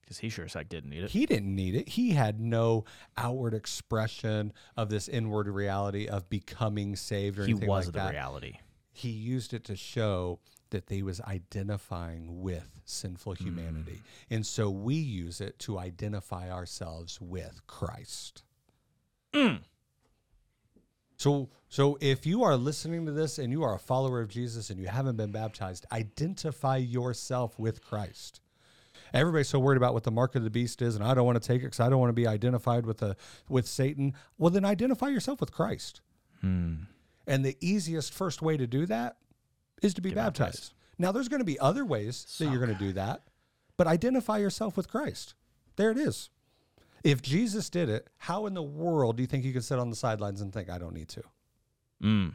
Because he sure as heck didn't need it. He didn't need it. He had no outward expression of this inward reality of becoming saved or He anything was like the reality. He used it to show that they was identifying with sinful mm. humanity. And so we use it to identify ourselves with Christ. Mm. So so if you are listening to this and you are a follower of Jesus and you haven't been baptized, identify yourself with Christ. Everybody's so worried about what the mark of the beast is, and I don't want to take it because I don't want to be identified with the with Satan. Well, then identify yourself with Christ. Hmm. And the easiest first way to do that is to be baptized. baptized. Now, there's going to be other ways that you're going to do that, but identify yourself with Christ. There it is. If Jesus did it, how in the world do you think you could sit on the sidelines and think, I don't need to? Mm.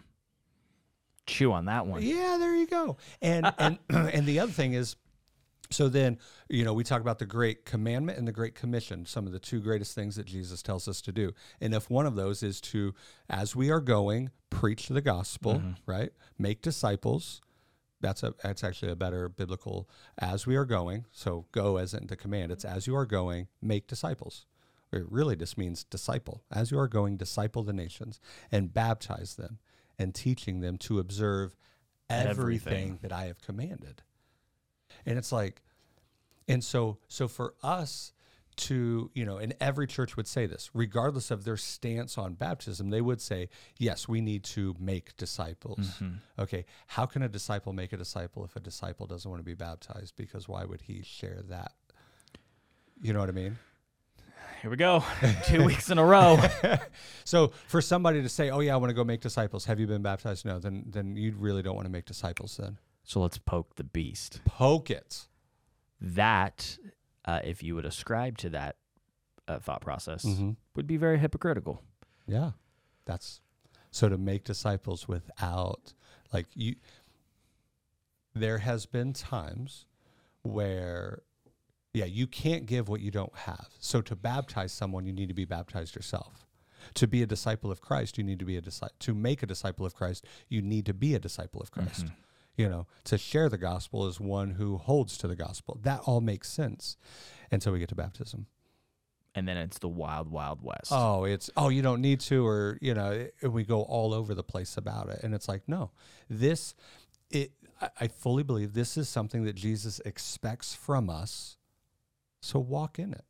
Chew on that one. Yeah, there you go. And and (clears throat) and the other thing is, so then you know we talk about the great commandment and the great commission, some of the two greatest things that Jesus tells us to do. And if one of those is to, as we are going, preach the gospel, mm-hmm. right? Make disciples. That's a that's actually a better biblical as we are going. So go as in the command. It's as you are going, make disciples. It really just means disciple. As you are going, disciple the nations and baptize them and teaching them to observe everything, Everything. that I have commanded. And it's like, and so so for us to you know and every church would say this regardless of their stance on baptism they would say yes we need to make disciples. Mm-hmm. Okay how can a disciple make a disciple if a disciple doesn't want to be baptized? Because why would he share that? You know what i mean? Here we go. (laughs) Two weeks in a row. (laughs) so for somebody to say oh yeah i want to go make disciples. Have you been baptized? No then then you really don't want to make disciples then So let's poke the beast. poke it That, uh, if you would ascribe to that uh, thought process, mm-hmm. would be very hypocritical. Yeah. That's so to make disciples without like you there has been times where yeah, you can't give what you don't have. So to baptize someone you need to be baptized yourself. To be a disciple of Christ, you need to be a disciple. To make a disciple of Christ, you need to be a disciple of Christ. You know, to share the gospel is one who holds to the gospel. That all makes sense until we get to baptism. And then it's the wild, wild west. Oh, it's oh, you don't need to, or you know, and we go all over the place about it, and it's like, no, this, it, I, I fully believe this is something that Jesus expects from us. So walk in it,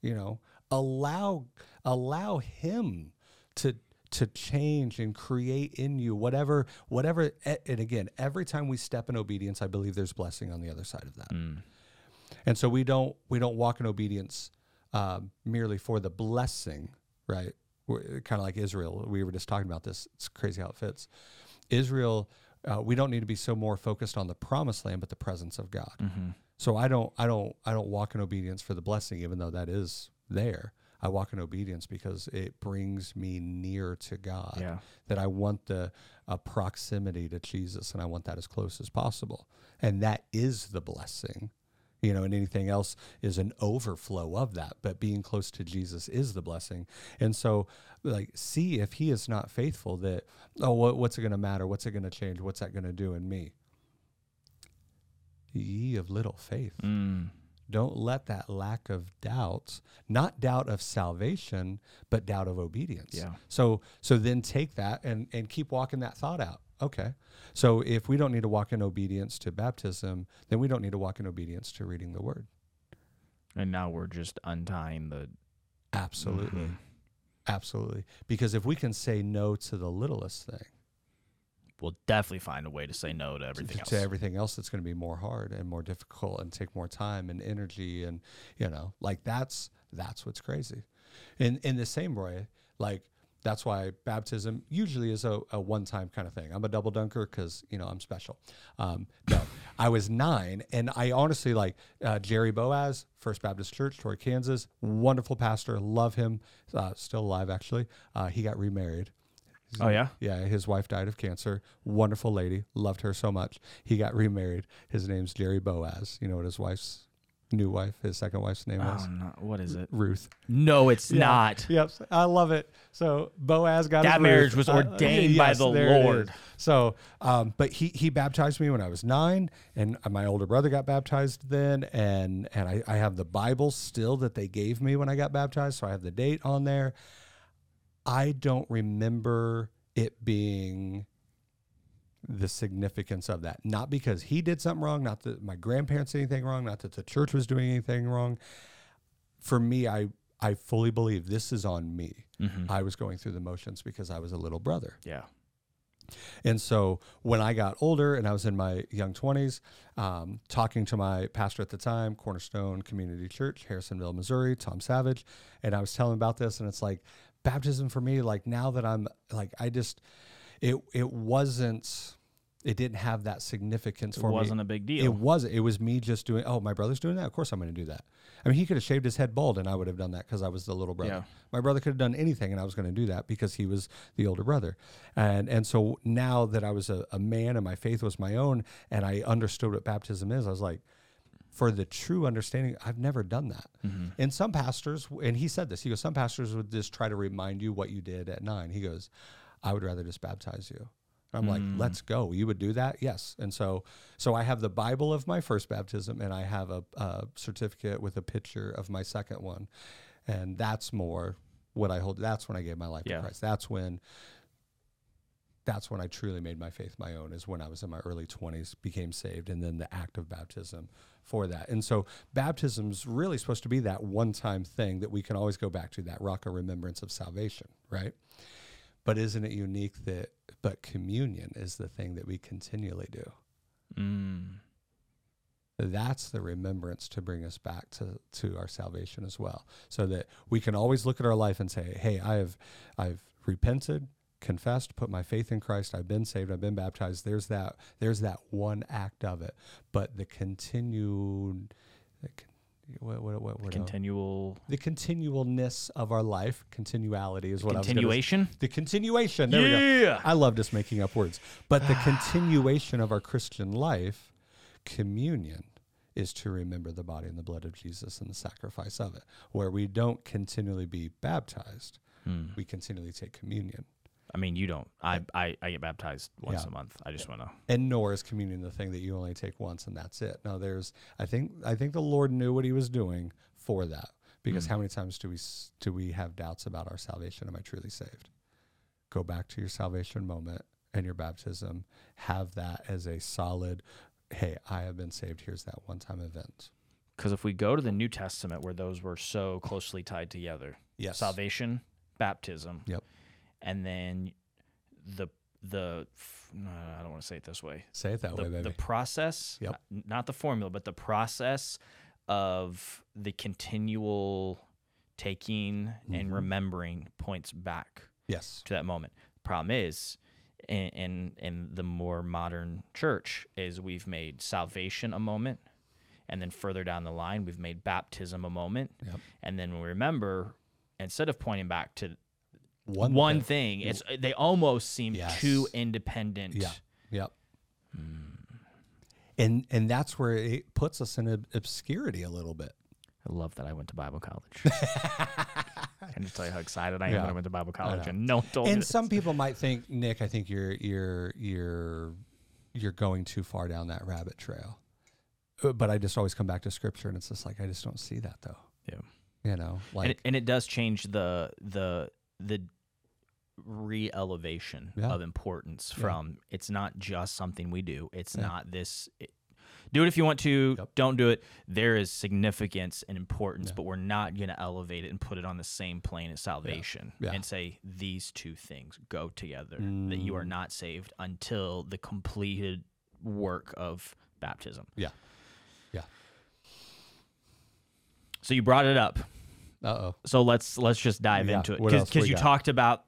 you know, allow allow Him to to change and create in you whatever whatever. And again, every time we step in obedience, I believe there's blessing on the other side of that Mm. and so we don't we don't walk in obedience um, merely for the blessing right kind of like israel we were just talking about this it's crazy how it fits israel uh, we don't need to be so more focused on the promised land but the presence of god Mm-hmm. so i don't i don't i don't walk in obedience for the blessing even though that is there i walk in obedience because it brings me near to god Yeah. that I want the a proximity to Jesus and I want that as close as possible. And that is the blessing. You know, and anything else is an overflow of that. But being close to Jesus is the blessing. And so, like, see if he is not faithful that, oh, what, what's it going to matter? What's it going to change? What's that going to do in me? Ye of little faith. Mm. Don't let that lack of doubt, not doubt of salvation, but doubt of obedience. Yeah. So so then take that and and keep walking that thought out. Okay. So if we don't need to walk in obedience to baptism, then we don't need to walk in obedience to reading the word. And now we're just untying the. Absolutely. Mhm. Absolutely. Because if we can say no to the littlest thing, We'll definitely find a way to say no to everything to, else. to everything else that's going to be more hard and more difficult and take more time and energy and you know like that's that's what's crazy. In in the same way like that's why baptism usually is a, a one-time kind of thing. I'm a double dunker because you know i'm special. Um, no i was nine and i honestly like uh, jerry boaz first baptist church torrey kansas wonderful pastor love him uh, still alive actually. Uh, he got remarried Oh, yeah? yeah, his wife died of cancer. Wonderful lady, loved her so much. He got remarried. His name's Jerry Boaz. You know what his wife's new wife, his second wife's name was? Oh, no. What is it? Ruth. No, it's Yeah. not. Yep, I love it. So Boaz got That marriage Ruth. was Uh, ordained by the Lord. So, um, but he he baptized me when I was nine, and my older brother got baptized then, and and I, I have the Bible still that they gave me when I got baptized, so I have the date on there. I don't remember it being the significance of that. Not because he did something wrong, not that my grandparents did anything wrong, not that the church was doing anything wrong. For me, I I fully believe this is on me. Mhm. I was going through the motions because I was a little brother. Yeah. And so when I got older and I was in my young 20s, um, talking to my pastor at the time, Cornerstone Community Church, Harrisonville, Missouri, Tom Savage, and I was telling him about this, and it's like baptism for me, like now that I'm like, I just, it, it wasn't, it didn't have that significance for me. It wasn't a big deal. It wasn't. It was me just doing. Oh, my brother's doing that. Of course, I'm going to do that. I mean, he could have shaved his head bald, and I would have done that because I was the little brother. Yeah. My brother could have done anything, and I was going to do that because he was the older brother. And and so now that I was a, a man and my faith was my own, and I understood what baptism is, I was like, for the true understanding, I've never done that. Mm-hmm. And some pastors, and he said this, he goes, some pastors would just try to remind you what you did at nine. He goes, I would rather just baptize you. And I'm like, Mm. let's go. You would do that? Yes. And so, so I have the Bible of my first baptism, and I have a, a certificate with a picture of my second one, and that's more what I hold. That's when I gave my life Yeah. to Christ. That's when that's when I truly made my faith my own. Is when I was in my early twenties, became saved, and then the act of baptism for that. And so baptism's really supposed to be that one-time thing that we can always go back to, that rock of remembrance of salvation, right? But isn't it unique that but communion is the thing that we continually do? Mm. that's the remembrance to bring us back to, to our salvation as well so that we can always look at our life and say hey i have i've repented confessed put my faith in christ i've been saved i've been baptized there's that there's that one act of it but the continued the, con- what, what, what, what else? Continual the continualness of our life continuality is what I was gonna continuation. the continuation. There we go. Yeah. I love just making up words. But the (sighs) continuation of our Christian life, communion, is to remember the body and the blood of Jesus and the sacrifice of it. Where we don't continually be baptized, Hmm. we continually take communion. I mean, you don't. I I, I get baptized once Yeah. a month. I just want to. And nor is communion the thing that you only take once and that's it. No, there's I think I think the Lord knew what he was doing for that. Because mm. how many times do we do we have doubts about our salvation? Am I truly saved? Go back to your salvation moment and your baptism. Have that as a solid, hey, I have been saved. Here's that one time event. Because if we go to the New Testament, where those were so closely tied together, Yes. salvation, baptism, Yep. And then the the no, I don't want to say it this way. Say it that The, way, baby. the process, Yep. not the formula, but the process of the continual taking and Mhm. remembering points back yes. to that moment. Problem is, in, in in the more modern church, is we've made salvation a moment, and then further down the line, we've made baptism a moment, Yep. and then we remember instead of pointing back to One, one, thing. thing, it's they almost seem Yes. too independent. Yeah. Yep. Hmm. And and that's where it puts us in obscurity a little bit. I love that I went to Bible college. (laughs) I can just tell you how excited I am Yeah. when I went to Bible college, and no one told me. and this. some people might think, Nick, I think you're you're you're you're going too far down that rabbit trail. Uh, But I just always come back to scripture, and it's just like I just don't see that though. Yeah. You know, like and, it, and it does change the the the re-elevation Yeah. of importance Yeah. from it's not just something we do it's Yeah. not this it- do it if you want to Yep. don't do it there is significance and importance Yeah. but we're not going to elevate it and put it on the same plane as salvation Yeah. and say these two things go together that you are Mm. not saved until the completed work of baptism Yeah. Yeah. so you brought it up uh oh, so let's let's just dive Yeah, into it what else because we you got? talked about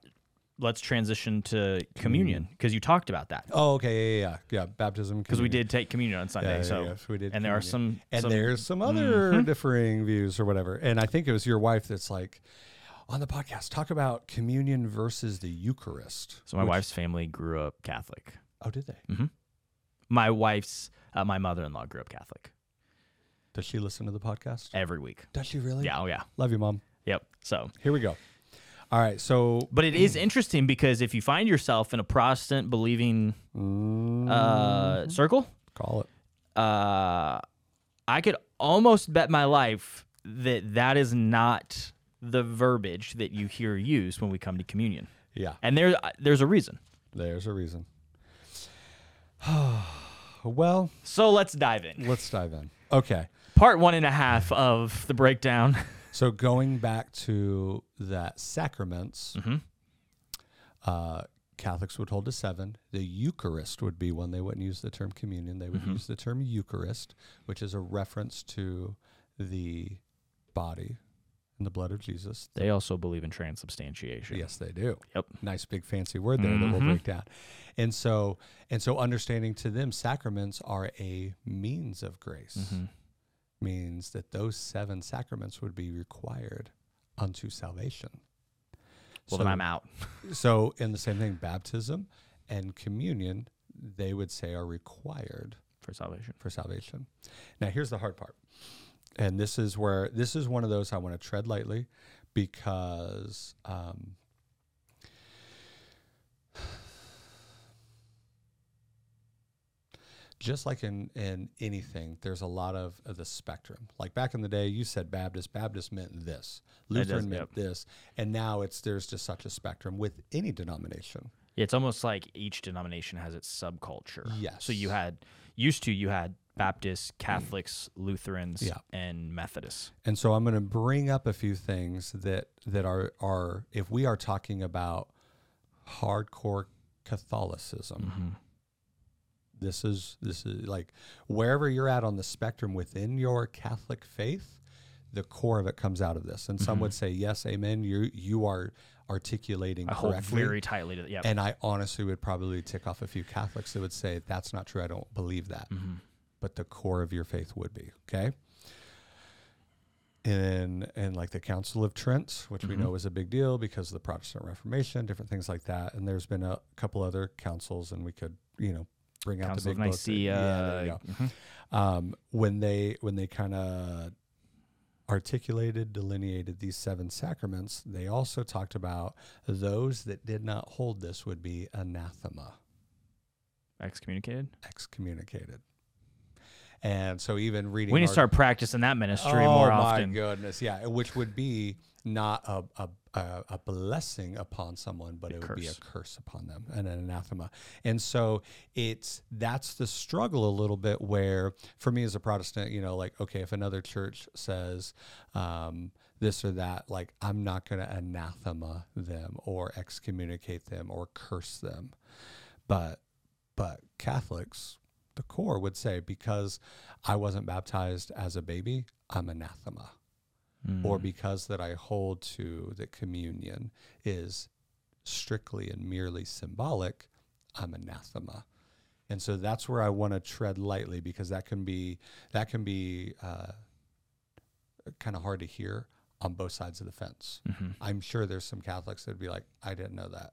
let's transition to communion because you talked about that oh okay, yeah, yeah, yeah, yeah. Baptism because we did take communion on Sunday. Yeah, yeah, so yes, we did and there are communion. some and some- there's some other Mhm. differing views or whatever. And I think it was your wife that's like on the podcast talk about communion versus the Eucharist. so my which- wife's family grew up Catholic. Oh, did they? My wife's uh, my mother-in-law grew up Catholic Does she listen to the podcast? every week. Does she really? Yeah, oh yeah, Love you, mom. yep. So, Here we go. All right. So, but it is interesting because if you find yourself in a Protestant believing uh, circle, call it. uh, I could almost bet my life that that is not the verbiage that you hear used when we come to communion. Yeah. And there, there's a reason. There's a reason. (sighs) well, So let's dive in. let's dive in. Okay. Part one and a half of the breakdown. (laughs) So going back to that sacraments, Mhm. uh, Catholics would hold to seven. The Eucharist would be one they wouldn't use the term communion. They would Mhm. use the term Eucharist, which is a reference to the body and the blood of Jesus. They also believe in transubstantiation. Yes, they do. Yep. Nice big fancy word there that we'll Mhm. break down. And so and so understanding to them sacraments are a means of grace. Mhm. Means that those seven sacraments would be required unto salvation. Well, So- then I'm out. (laughs) So, in the same thing, baptism and communion, they would say are required For salvation. for salvation. Now, here's the hard part. And this is where, this is one of those I want to tread lightly because um, just like in, in anything, there's a lot of, of the spectrum. Like back in the day, you said Baptist, Baptist meant this, does, Lutheran meant yep. this, and now it's there's just such a spectrum with any denomination. It's almost like each denomination has its subculture. Yes. So you had used to you had Baptists, Catholics, Lutherans, Yeah. and Methodists. And so I'm going to bring up a few things that that are are if we are talking about hardcore Catholicism. Mm-hmm. This is this is like wherever you're at on the spectrum within your Catholic faith, the core of it comes out of this. And some mm-hmm. would say yes, amen. You you are articulating I correctly. very tightly to yeah. And I honestly would probably tick off a few Catholics that would say that's not true. I don't believe that. Mm-hmm. But the core of your faith would be okay. And and like the Council of Trent, which we mm-hmm. know was a big deal because of the Protestant Reformation, different things like that. And there's been a couple other councils, and we could you know bring out Council the big books. Nicaea. Yeah, there you go mhm. um, when they when they kind of articulated delineated these seven sacraments they also talked about those that did not hold this would be anathema Excommunicated. excommunicated and so even reading We need to start practicing that ministry oh more often. Oh, my goodness yeah which would be not a, a, a, a blessing upon someone but A it would be a curse. curse upon them and an anathema and so it's that's the struggle a little bit where for me as a protestant you know like okay if another church says um, this or that like i'm not going to anathema them or excommunicate them or curse them but but catholics the core would say because i wasn't baptized as a baby i'm anathema or because that I hold to that communion is strictly and merely symbolic, I'm anathema. And so that's where I want to tread lightly because that can be that can be uh, kind of hard to hear on both sides of the fence. I'm sure there's some Catholics that'd be like, I didn't know that,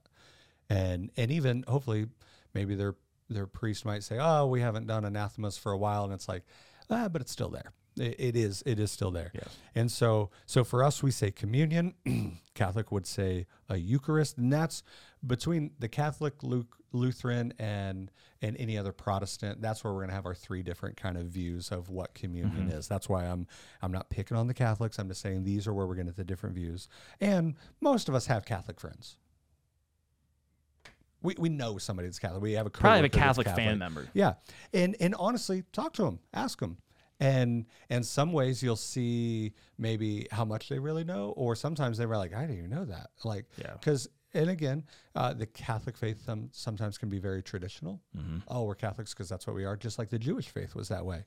and and even hopefully maybe their their priest might say, oh, we haven't done anathemas for a while, and it's like, ah, but it's still there. It, it is it is still there. Yes. And so, so for us, we say communion. (clears throat) Catholic would say a Eucharist, and that's between the Catholic, Lu- Lutheran, and and any other Protestant. That's where we're going to have our three different kind of views of what communion is. That's why I'm I'm not picking on the Catholics. I'm just saying these are where we're going to get the different views. And most of us have Catholic friends. We, we know somebody that's Catholic. We have a Probably have a that's Catholic, fan member. yeah, and and honestly, talk to them, ask them, and and some ways you'll see maybe how much they really know, or sometimes they were like, I didn't even know that, like, Yeah. because. And again, uh, the Catholic faith um, sometimes can be very traditional. Oh, we're Catholics because that's what we are. Just like the Jewish faith was that way.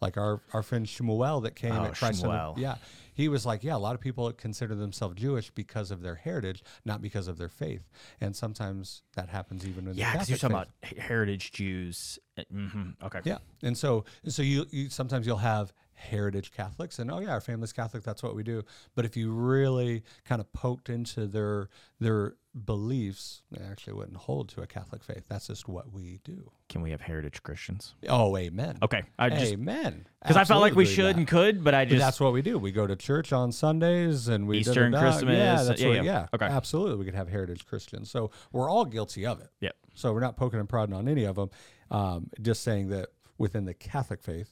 Like our, our friend Shmuel that came Oh, at Christ. Shmuel. yeah, he was like, yeah, a lot of people consider themselves Jewish because of their heritage, not because of their faith. And sometimes that happens even in Yeah, because you're talking faith. about heritage Jews. hmm Okay. Yeah, and so and so you, you sometimes you'll have heritage Catholics, and oh yeah, our family's Catholic. That's what we do. But if you really kind of poked into their their beliefs, they actually wouldn't hold to a Catholic faith. That's just what we do. Can we have heritage Christians? Oh, amen. Okay. I just amen. because I felt like we should and could, but I But just that's what we do. We go to church on Sundays and we Easter and da-da-da. Christmas, Yeah, that's yeah, what, yeah. yeah. Okay. Absolutely, we could have heritage Christians. So we're all guilty of it. Yep. So we're not poking and prodding on any of them. Um, just saying that within the Catholic faith,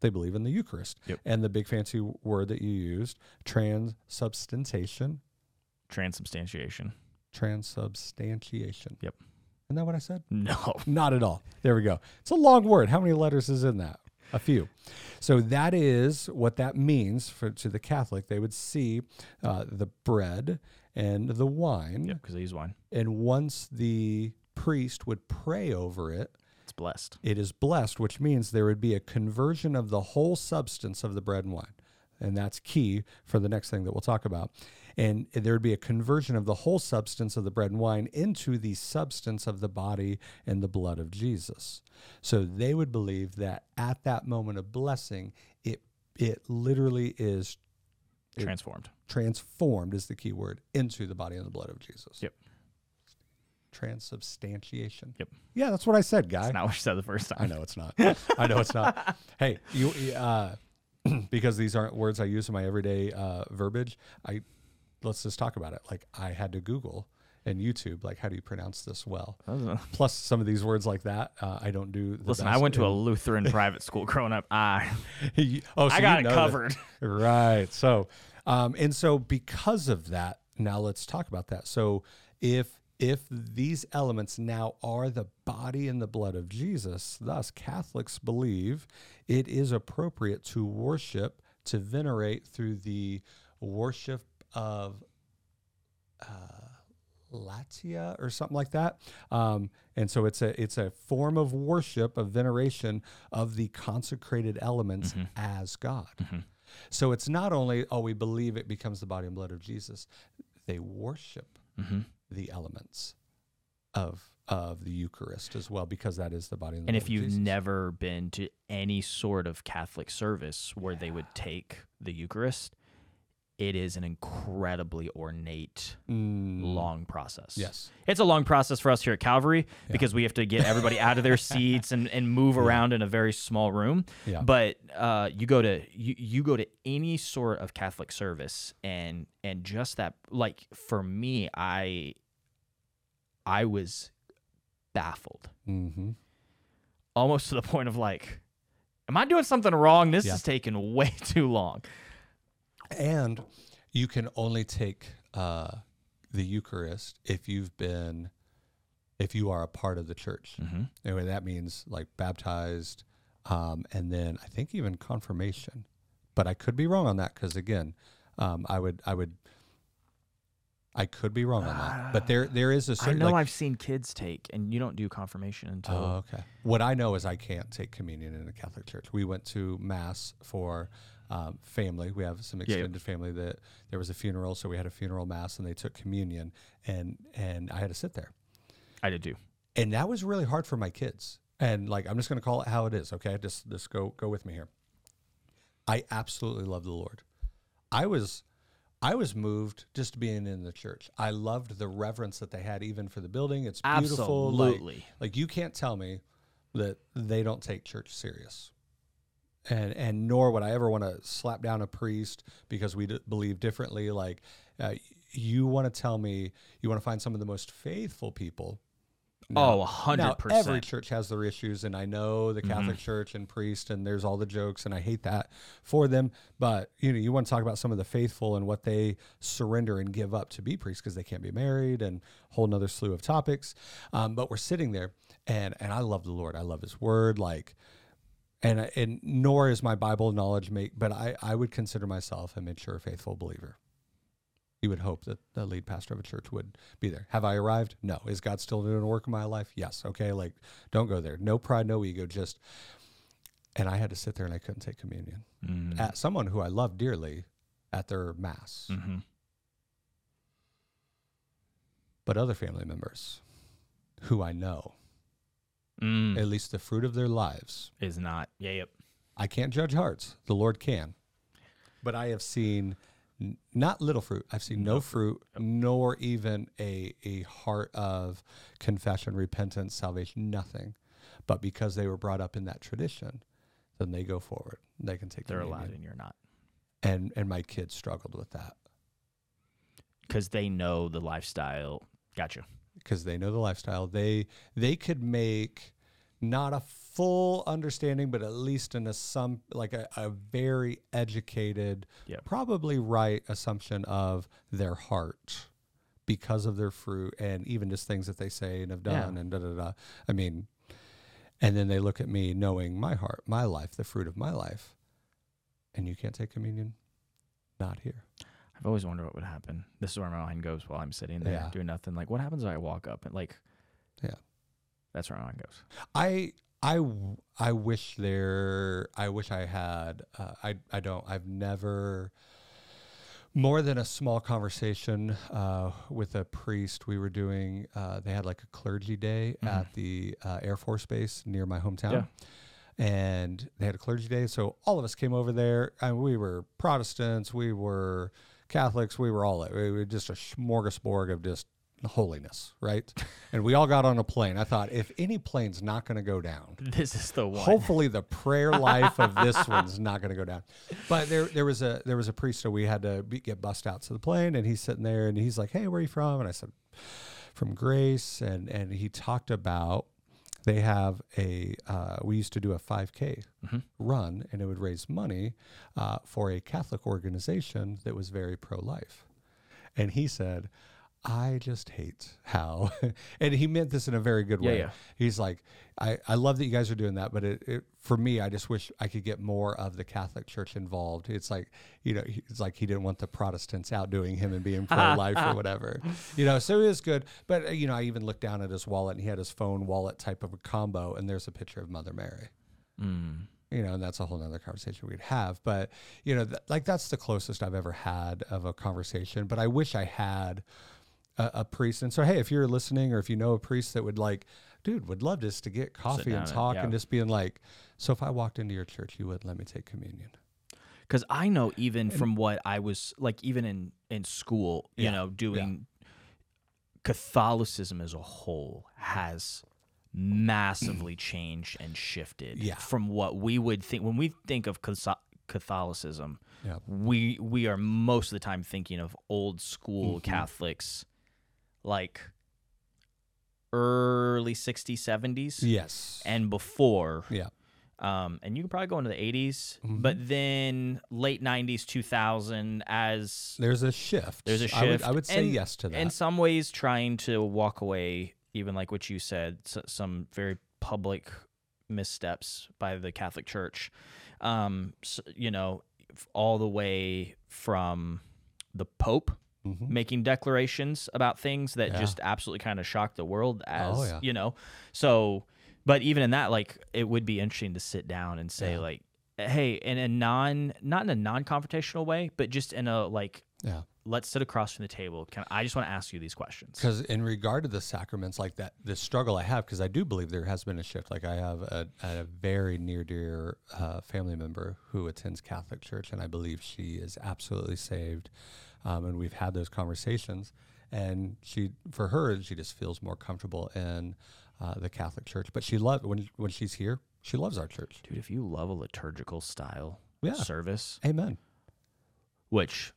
they believe in the Eucharist. Yep. And the big fancy word that you used, transubstantiation, transubstantiation. transubstantiation. Yep. Isn't that what I said? No. (laughs) Not at all. There we go. It's a long word. How many letters is in that? A few. So that is what that means for to the Catholic. They would see uh, the bread and the wine, Yeah, because they use wine. and once the priest would pray over it, blessed. it is blessed, which means there would be a conversion of the whole substance of the bread and wine. And that's key for the next thing that we'll talk about. And there would be a conversion of the whole substance of the bread and wine into the substance of the body and the blood of Jesus. So they would believe that at that moment of blessing, it it literally is It- Transformed. transformed is the key word into the body and the blood of Jesus. Yep. Transubstantiation. Yep. Yeah, that's what I said, guy. That's not what you said the first time. I know it's not. I know it's not. (laughs) Hey, you uh, (clears throat) because these aren't words I use in my everyday uh, verbiage. I let's just talk about it. Like I had to Google and YouTube, like how do you pronounce this well? Plus, some of these words like that, uh, I don't do. The Listen, I went to a (laughs) Lutheran private school growing up. I (laughs) You- oh, so I you got it know that. covered. Right. So, um, and so because of that, now let's talk about that. So, if if these elements now are the body and the blood of Jesus, thus Catholics believe it is appropriate to worship, to venerate through the worship of uh, latria or something like that. Um, and so it's a it's a form of worship, of veneration of the consecrated elements as God. So it's not only oh we believe it becomes the body and blood of Jesus, they worship Mm-hmm. The elements of of the Eucharist as well because that is the body and the And if you've Jesus. never been to any sort of Catholic service where they would take the Eucharist, it is an incredibly ornate, Mm, long process. yes, It's a long process for us here at Calvary because we have to get everybody out of their (laughs) seats and, and move around in a very small room. Yeah. But uh, you go to you, you go to any sort of Catholic service and and just that like for me I I was baffled hmm almost to the point of like am I doing something wrong? This Yeah. is taking way (laughs) too long. And you can only take uh, the Eucharist if you've been if you are a part of the church. Mm-hmm. Anyway, that means like baptized, um, and then I think even confirmation. But I could be wrong on that because again, um, I would I would I could be wrong on that. But there (sighs) there is a certain I know like, I've seen kids take and you don't do confirmation until Oh, okay. What I know is I can't take communion in a Catholic church. We went to mass for um, family. We have some Yeah, yeah. extended family that there was a funeral, so we had a funeral mass, and they took communion, and and I had to sit there, I did too. and that was really hard for my kids. And like, I'm just going to call it how it is. Okay, just just go go with me here. I absolutely love the Lord. I was I was moved just being in the church. I loved the reverence that they had even for the building. It's beautiful. Like, Absolutely. like you can't tell me that they don't take church serious. And and nor would I ever want to slap down a priest because we d- believe differently. Like uh, you want to tell me you want to find some of the most faithful people. Oh, a Now, hundred every percent. Mm-hmm. church has their issues, and I know the Catholic Church and priest, and there's all the jokes, and I hate that for them. But you know, you want to talk about some of the faithful and what they surrender and give up to be priests because they can't be married, and a whole another slew of topics. Um, but we're sitting there, and and I love the Lord. I love His Word, like. And, and nor is my Bible knowledge make, but I, I would consider myself a mature, faithful believer. You would hope that the lead pastor of a church would be there. Have I arrived? No. Is God still doing work in my life? Yes. Okay. Like, don't go there. No pride, no ego. Just, and I had to sit there and I couldn't take communion Mm-hmm. at someone who I love dearly at their mass, Mm-hmm. but other family members who I know, Mm. at least the fruit of their lives. Is not. Yeah. Yep. I can't judge hearts. The Lord can. But I have seen n- not little fruit. I've seen no fruit, nor even a, a heart of confession, repentance, salvation, nothing. But because they were brought up in that tradition, then they go forward. They can take They're allowed and you're not And and my kids struggled with that because they know the lifestyle. Gotcha. Because they know the lifestyle. They they could make not a full understanding, but at least an assump like a, a very educated, Yep. probably right assumption of their heart because of their fruit and even just things that they say and have Yeah. done and da da da. I mean, and then they look at me knowing my heart, my life, the fruit of my life, and you can't take communion. Not here. I've always wondered what would happen. This is where my mind goes while I'm sitting there Yeah. doing nothing. Like, what happens if I walk up and like, Yeah. that's where my mind goes. I I I wish there I wish I had uh, I I don't I've never more than a small conversation uh, with a priest we were doing uh, they had like a clergy day at the uh, Air Force Base near my hometown Yeah. and they had a clergy day so all of us came over there and we were Protestants we were Catholics we were all we were just a smorgasbord of just holiness right (laughs) and we all got on a plane I thought if any plane's not going to go down This is the one. Hopefully, the prayer life of this (laughs) one's not going to go down. But there, there was a there was a priest, so we had to be, get bussed out to the plane, and he's sitting there, and he's like, "Hey, where are you from?" And I said, "From Grace," and and he talked about they have a uh, we used to do a 5K run, and it would raise money uh, for a Catholic organization that was very pro life, and he said. I just hate how, (laughs) and he meant this in a very good way. yeah. He's like, I, I love that you guys are doing that, but it, it for me, I just wish I could get more of the Catholic Church involved. It's like, you know, it's like he didn't want the Protestants outdoing him and being pro life or (laughs) whatever, you know. So it is good, but uh, you know, I even looked down at his wallet and he had his phone wallet type of a combo, and there's a picture of Mother Mary you know, and that's a whole nother conversation we'd have. But, you know, th- like that's the closest I've ever had of a conversation. But I wish I had a, a priest. And so, hey, if you're listening or if you know a priest that would like, dude, would love just to get coffee and and- talk yeah. and just being like, so if I walked into your church, you would let me take communion. because I know even from what I was like, even in in school, you Yeah, know, doing Catholicism as a whole has massively changed and shifted Yeah. from what we would think when we think of Catholicism. Yeah. We we are most of the time thinking of old school Mm-hmm. Catholics, like early 60s, 70s, Yes. and before yeah. um, and you can probably go into the 80s, Mm-hmm. but then late 90s, 2000, as There's a shift. there's a shift. I would, I would say and yes to that. In some ways, trying to walk away, even like what you said, s- some very public missteps by the Catholic Church. Um, s you know, all the way from the Pope Mhm. making declarations about things that Yeah. just absolutely kind of shocked the world as Oh, yeah. you know so but even in that like it would be interesting to sit down and say Yeah. like hey in a non not in a non-confrontational way but just in a like Yeah. let's sit across from the table can i just want to ask you these questions Because in regard to the sacraments, like that, the struggle I have, because I do believe there has been a shift. Like I have a, a very near dear uh, family member who attends Catholic Church, and I believe she is absolutely saved. Um, and we've had those conversations, and she, for her, she just feels more comfortable in uh, the Catholic Church. But she loves when when she's here, she loves our church. dude if you love a liturgical style Yeah. service Amen. which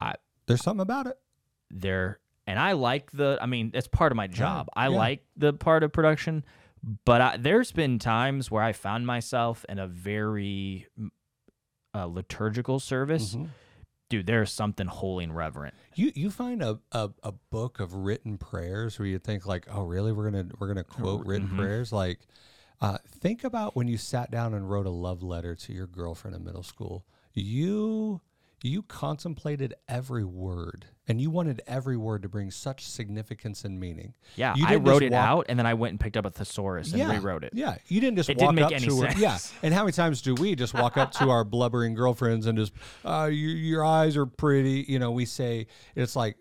i There's something about it. there and I like the I mean it's part of my job. I yeah. like the part of production, but I, there's been times where I found myself in a very uh, liturgical service. Mhm. Dude, there's something holy and reverent. You you find a, a, a book of written prayers where you think like, oh really, we're gonna we're gonna quote written prayers. Like, uh, think about when you sat down and wrote a love letter to your girlfriend in middle school. You you contemplated every word, and you wanted every word to bring such significance and meaning. Yeah, You I wrote it walk- out and then I went and picked up a thesaurus and rewrote it. Yeah, you didn't just It walk didn't make up any to her. sense. Yeah, and how many times do we just walk up to our (laughs) blubbering girlfriends and just, uh, your, your eyes are pretty. You know, we say it's like,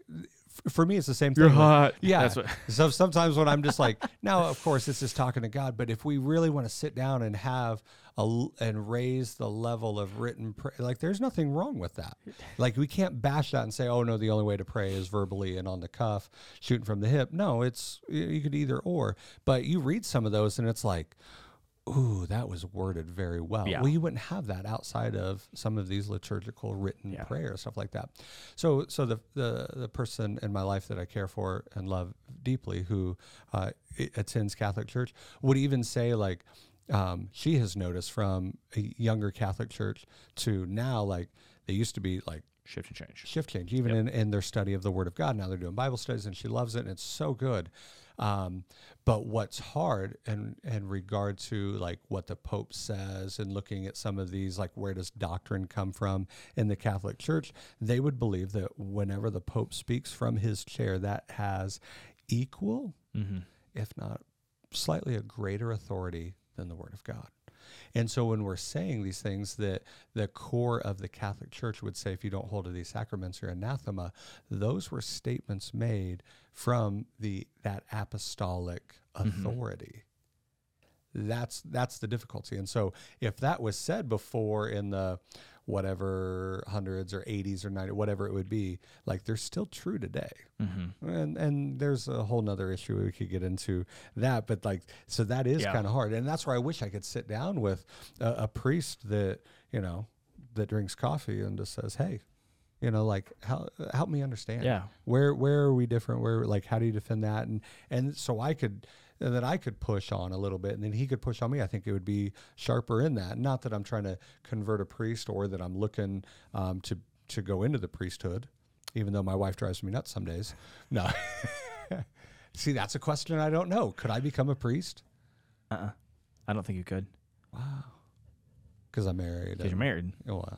for me, it's the same thing. You're hot. Yeah. That's what- (laughs) so sometimes when I'm just like, now, of course, this is talking to God, but if we really want to sit down and have a and raise the level of written prayer, like there's nothing wrong with that. Like we can't bash that and say, oh no, the only way to pray is verbally and on the cuff, shooting from the hip. No, it's you could either or. But you read some of those and it's like, ooh, that was worded very well. Yeah. Well, you wouldn't have that outside of some of these liturgical written prayers, stuff like that. So, so the, the the person in my life that I care for and love deeply, who uh, attends Catholic church, would even say like, um, she has noticed from a younger Catholic church to now, like they used to be like Shift and change. shift change, even in, in their study of the Word of God. Now they're doing Bible studies, and she loves it, and it's so good. Um, but what's hard and in regard to like what the Pope says and looking at some of these, like where does doctrine come from in the Catholic Church? They would believe that whenever the Pope speaks from his chair, that has equal, if not slightly a greater authority than the Word of God. And so when we're saying these things that the core of the Catholic Church would say if you don't hold to these sacraments you're anathema, those were statements made from the that apostolic mm-hmm. authority. That's that's the difficulty. And so if that was said before in the whatever hundreds or 80s or 90 whatever it would be like they're still true today. Mm-hmm. And and there's a whole nother issue we could get into that but like so that is Yeah. kind of hard. And that's where i wish i could sit down with a, a priest that you know that drinks coffee and just says hey you know like help, help me understand. Yeah. where where are we different? Where like how do you defend that? And and so i could that I could push on a little bit, and then he could push on me. I think it would be sharper in that. Not that I'm trying to convert a priest or that I'm looking um, to to go into the priesthood. even though my wife drives me nuts some days. No. (laughs) See, that's a question I don't know. Could I become a priest? Uh-uh. I don't think you could Wow. Because I'm married. because you're married. Oh, uh,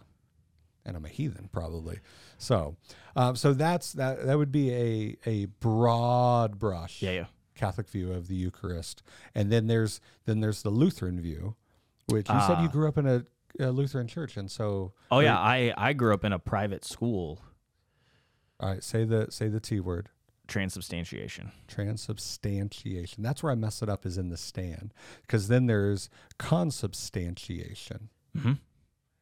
and I'm a heathen probably. So, um, so that's that. That would be a a broad brush Yeah, yeah. Catholic view of the Eucharist, and then there's then there's the Lutheran view, which you said you Ah. grew up in a, a Lutheran church, and so Oh yeah, I I grew up in a private school. all right, say the say the T word. Transubstantiation. transubstantiation. That's where I mess it up is in the stand because then there's consubstantiation. Mhm.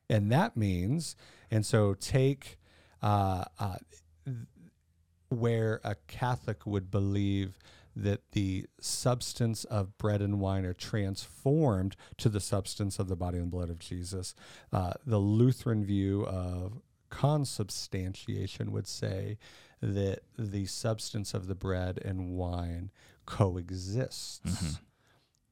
And that means, and so take uh, uh, where a Catholic would believe that the substance of bread and wine are transformed to the substance of the body and blood of Jesus. Uh, the Lutheran view of consubstantiation would say that the substance of the bread and wine coexists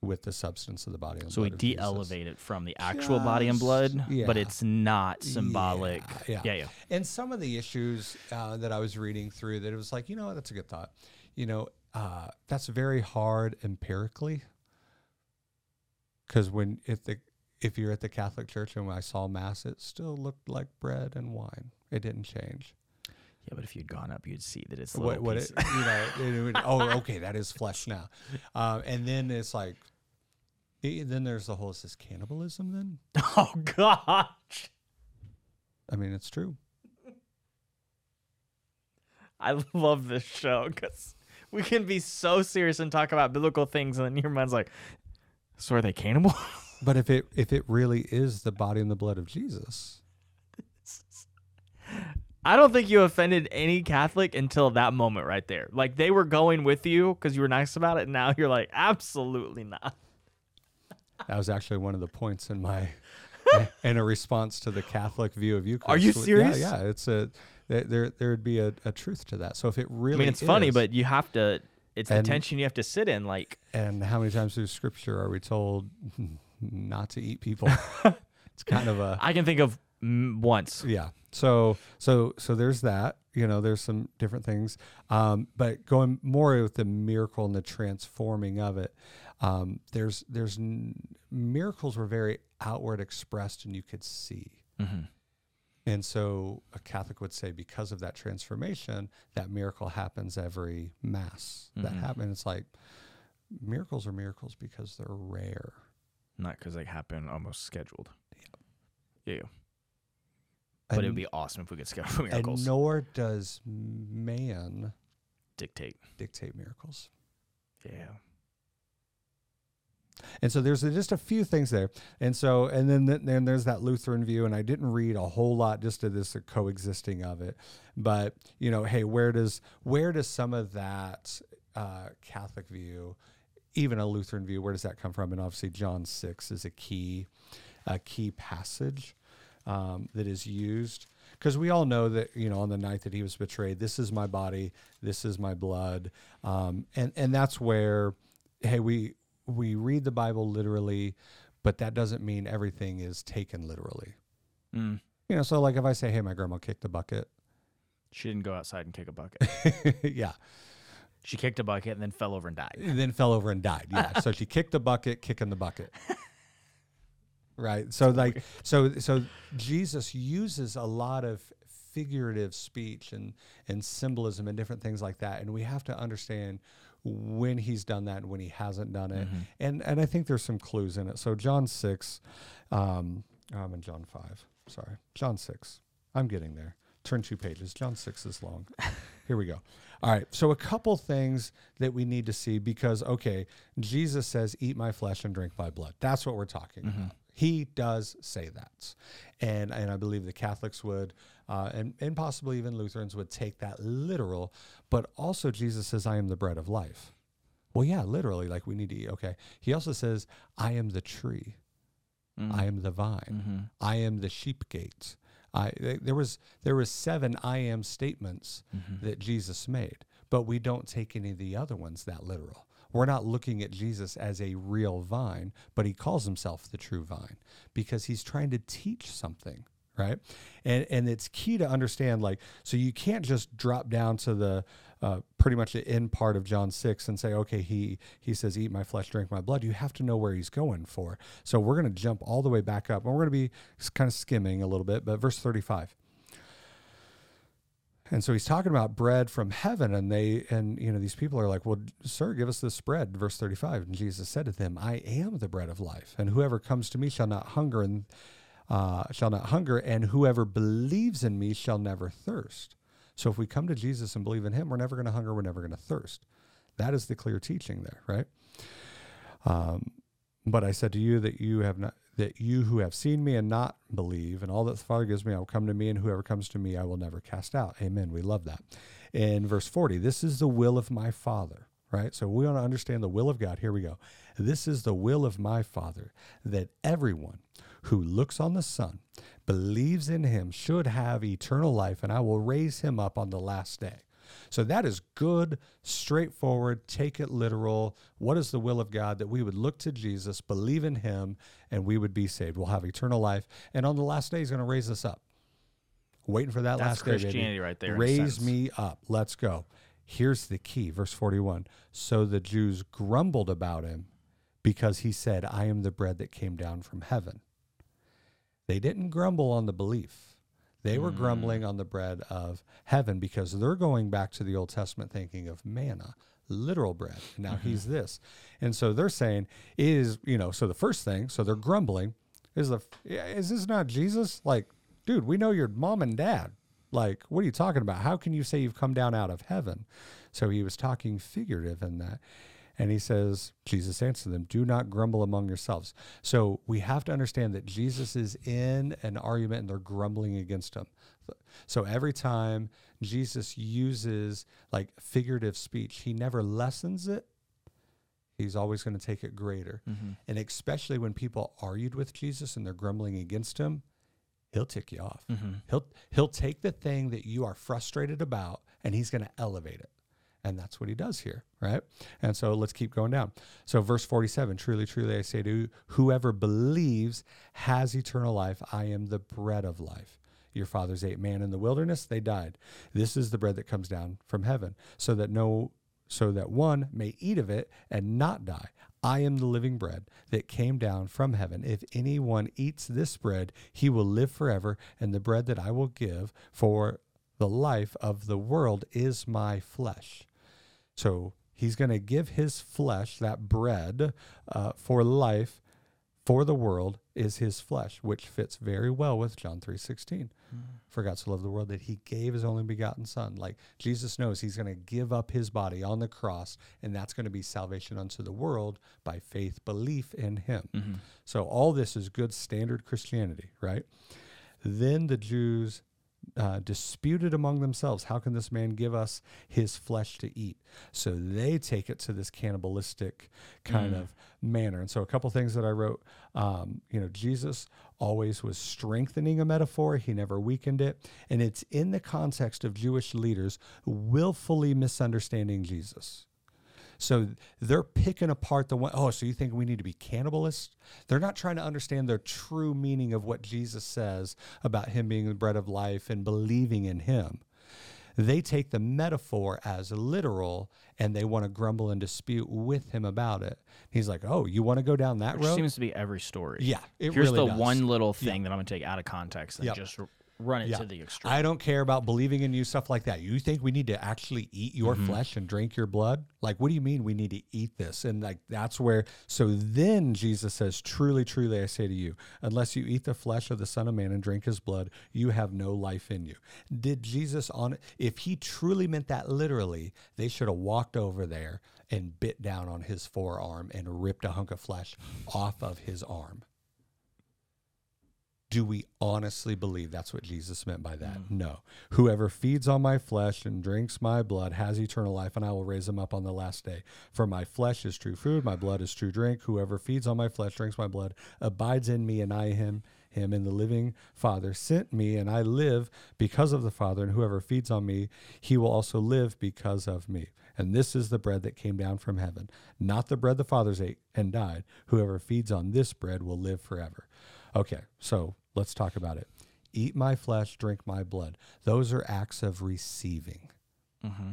with the substance of the body and Mm-hmm. So we blood of Jesus. de-elevate it from the actual body and blood, Just- but it's not symbolic. Yeah, yeah, yeah. And some of the issues uh, that I was reading through, that it was like, you know, what, that's a good thought. You know, uh, that's very hard empirically, because when if the if you're at the Catholic Church and when I saw mass, it still looked like bread and wine. It didn't change. Yeah, but if you'd gone up, you'd see that it's a What, what it, you know? (laughs) it would- oh, okay, that is flesh now. Um, and then it's like, eh, then there's the whole is this cannibalism? Then (laughs) oh gosh, I mean, it's true. I love this show because (laughs) we can be so serious and talk about biblical things, and then your mind's like, "So are they cannibal?" (laughs) But if it if it really is the body and the blood of Jesus, I don't think you offended any Catholic until that moment right there. Like they were going with you because you were nice about it, and now you're like, absolutely not. (laughs) that was actually one of the points in my in a response to the Catholic view of Eucharist. Are you Yeah, serious? Yeah, it's a there there there'd be a, a truth to that. So if it really, I mean, it's funny, but you have to. It's the tension you have to sit in. Like, and how many times through Scripture are we told (laughs) not to eat people? (laughs) it's kind of a I can think of once. yeah so so so there's that you know there's some different things um, but going more with the miracle and the transforming of it um, there's there's n- miracles were very outward expressed and you could see Mhm. And so a catholic would say because of that transformation that miracle happens every mass that Mhm. happen it's like miracles are miracles because they're rare Not because they happen almost scheduled. Yeah. yeah. But it would be awesome if we could schedule (laughs) miracles. and nor does man Dictate. dictate miracles Yeah. And so there's just a few things there. And so, and then, then there's that Lutheran view. And I didn't read a whole lot just to this coexisting of it. But, you know, hey, where does, where does some of that uh, Catholic view, even a Lutheran view, where does that come from? And obviously John 6 is a key, a key passage um, that is used. Because we all know that, you know, on the night that he was betrayed, this is my body, this is my blood. Um, and, and that's where, hey, we, we read the Bible literally, but that doesn't mean everything is taken literally. Mm. You know, so like if I say, "Hey, my grandma kicked the bucket," She didn't go outside and kick a bucket. (laughs) yeah, she kicked a bucket and then fell over and died. and then fell over and died. Yeah, so (laughs) she kicked the bucket, kicking the bucket. (laughs) Right. So like, so so Jesus uses a lot of figurative speech and and symbolism and different things like that, and we have to understand when he's done that and when he hasn't done it. And and I think there's some clues in it. So John six, um, I'm in John five. Sorry, John six. I'm getting there. Turn two pages. John six is long. (laughs) Here we go. All right. So a couple things that we need to see because okay, Jesus says, "Eat my flesh and drink my blood." That's what we're talking about. He does say that, and and I believe the Catholics would, uh, and and possibly even Lutherans would take that literal. But also, Jesus says, "I am the bread of life." Well, yeah, literally, like we need to eat. Okay. He also says, "I am the tree. Mm-hmm. I am the vine. Mm-hmm. I am the sheep gate." I there was there was seven I am statements mm-hmm. that Jesus made, but we don't take any of the other ones that literal. We're not looking at Jesus as a real vine, but he calls himself the true vine because he's trying to teach something right? And and it's key to understand like so you can't just drop down to the uh, pretty much the end part of John six and say okay he he says eat my flesh drink my blood. You have to know where he's going for. So we're going to jump all the way back up and we're going to be kind of skimming a little bit, but verse thirty five. And so he's talking about bread from heaven, and they and you know these people are like, "Well, sir, give us this bread." Verse thirty-five, and Jesus said to them, "I am the bread of life, and whoever comes to me shall not hunger, and uh, shall not hunger, and whoever believes in me shall never thirst." So if we come to Jesus and believe in Him, we're never going to hunger, we're never going to thirst. That is the clear teaching there, right? Um, but I said to you that you have not that you who have seen me and not believe, and all that the Father gives me, I will come to me, and whoever comes to me, I will never cast out. Amen. We love that. In verse 40, this is the will of my Father, right? So we want to understand the will of God. Here we go. This is the will of my Father, that everyone who looks on the Son, believes in him, should have eternal life, and I will raise him up on the last day. So that is good, straightforward, take it literal. What is the will of God? That we would look to Jesus, believe in him, and we would be saved. We'll have eternal life. And on the last day, he's going to raise us up. Waiting for that That's last day. Christianity right there, Raise me up. Let's go. Here's the key, verse 41. So the Jews grumbled about him because he said, I am the bread that came down from heaven. They didn't grumble on the belief. They were grumbling mm. on the bread of heaven because they're going back to the Old Testament thinking of manna, literal bread. Now he's mm-hmm. this. And so they're saying, is, you know, so the first thing, so they're grumbling, is the is this not Jesus? Like, dude, we know your mom and dad. Like, what are you talking about? How can you say you've come down out of heaven? So he was talking figurative in that. And he says, Jesus answered them, Do not grumble among yourselves. So we have to understand that Jesus is in an argument and they're grumbling against him. So every time Jesus uses like figurative speech, he never lessens it. He's always going to take it greater. Mm-hmm. And especially when people argued with Jesus and they're grumbling against him, he'll tick you off. Mm-hmm. He'll he'll take the thing that you are frustrated about and he's going to elevate it. And that's what he does here, right? And so let's keep going down. So verse 47, truly truly I say to you, whoever believes has eternal life. I am the bread of life. Your fathers ate man in the wilderness, they died. This is the bread that comes down from heaven, so that no so that one may eat of it and not die. I am the living bread that came down from heaven. If anyone eats this bread, he will live forever, and the bread that I will give for the life of the world is my flesh. So he's going to give his flesh, that bread uh, for life, for the world is his flesh, which fits very well with John 3.16. For God so loved the world that he gave his only begotten son. Like Jesus knows he's going to give up his body on the cross, and that's going to be salvation unto the world by faith, belief in him. So all this is good standard Christianity, right? Then the Jews uh, disputed among themselves, How can this man give us his flesh to eat? So they take it to this cannibalistic kind of manner. And so, a couple things that I wrote um, you know, Jesus always was strengthening a metaphor, he never weakened it. And it's in the context of Jewish leaders willfully misunderstanding Jesus. So they're picking apart the one, oh, so you think we need to be cannibalists? They're not trying to understand the true meaning of what Jesus says about him being the bread of life and believing in him. They take the metaphor as literal and they want to grumble and dispute with him about it. He's like, oh, you want to go down that Which road? seems to be every story. Yeah, it Here's really the does. one little thing that I'm going to take out of context and Yep. just run it Yeah. to the extreme. I don't care about believing in you, stuff like that. You think we need to actually eat your Mm-hmm. flesh and drink your blood? Like, what do you mean we need to eat this? And like, that's where, so then Jesus says, Truly, truly, I say to you, unless you eat the flesh of the Son of Man and drink his blood, you have no life in you. Did Jesus on, if he truly meant that literally, they should have walked over there and bit down on his forearm and ripped a hunk of flesh off of his arm. Do we honestly believe that's what Jesus meant by that? Mm. No. Whoever feeds on my flesh and drinks my blood has eternal life, and I will raise him up on the last day. For my flesh is true food, my blood is true drink. Whoever feeds on my flesh, drinks my blood, abides in me, and I him. Him and the living Father sent me, and I live because of the Father. And whoever feeds on me, he will also live because of me. And this is the bread that came down from heaven, not the bread the fathers ate and died. Whoever feeds on this bread will live forever. Okay, so let's talk about it. eat my flesh, drink my blood. Those are acts of receiving. Mm-hmm.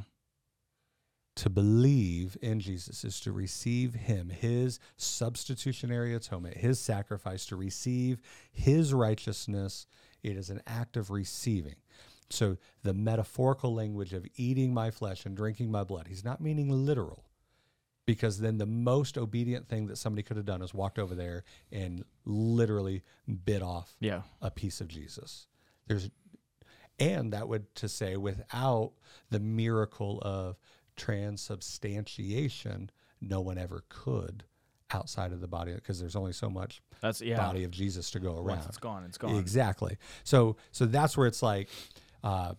To believe in Jesus is to receive him, his substitutionary atonement, his sacrifice, to receive his righteousness. It is an act of receiving. So the metaphorical language of eating my flesh and drinking my blood, he's not meaning literal. Because then the most obedient thing that somebody could have done is walked over there and literally bit off Yeah. a piece of Jesus. There's and that would to say without the miracle of transubstantiation, no one ever could outside of the body because there's only so much That's yeah. body of Jesus to go around. Once it's gone, it's gone. Exactly. So so that's where it's like uh,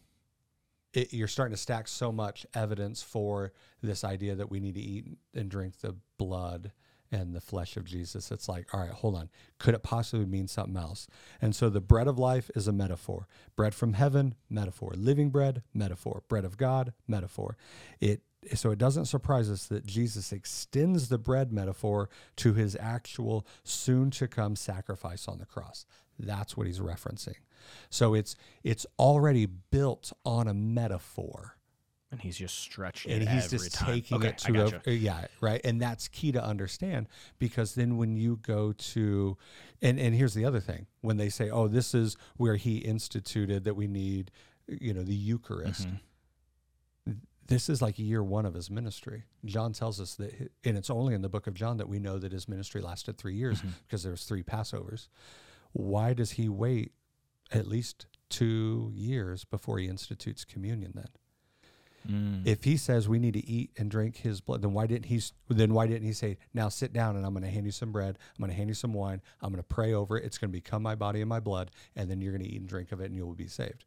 it, you're starting to stack so much evidence for this idea that we need to eat and drink the blood and the flesh of Jesus. It's like, all right, hold on. Could it possibly mean something else? And so the bread of life is a metaphor. Bread from heaven, metaphor. Living bread, metaphor. Bread of God, metaphor. It so it doesn't surprise us that Jesus extends the bread metaphor to his actual soon to come sacrifice on the cross. That's what he's referencing. So it's it's already built on a metaphor and he's just stretching it. and he's just time. taking okay, it to gotcha. a, yeah right and that's key to understand because then when you go to and and here's the other thing when they say oh this is where he instituted that we need you know the eucharist Mm-hmm. this is like year one of his ministry john tells us that and it's only in the book of john that we know that his ministry lasted three years Mm-hmm. because there was three passovers why does he wait at least two years before he institutes communion then Mm. if he says we need to eat and drink his blood, then why didn't he? Then why didn't he say, "Now sit down and I'm going to hand you some bread. I'm going to hand you some wine. I'm going to pray over it. It's going to become my body and my blood, and then you're going to eat and drink of it, and you will be saved."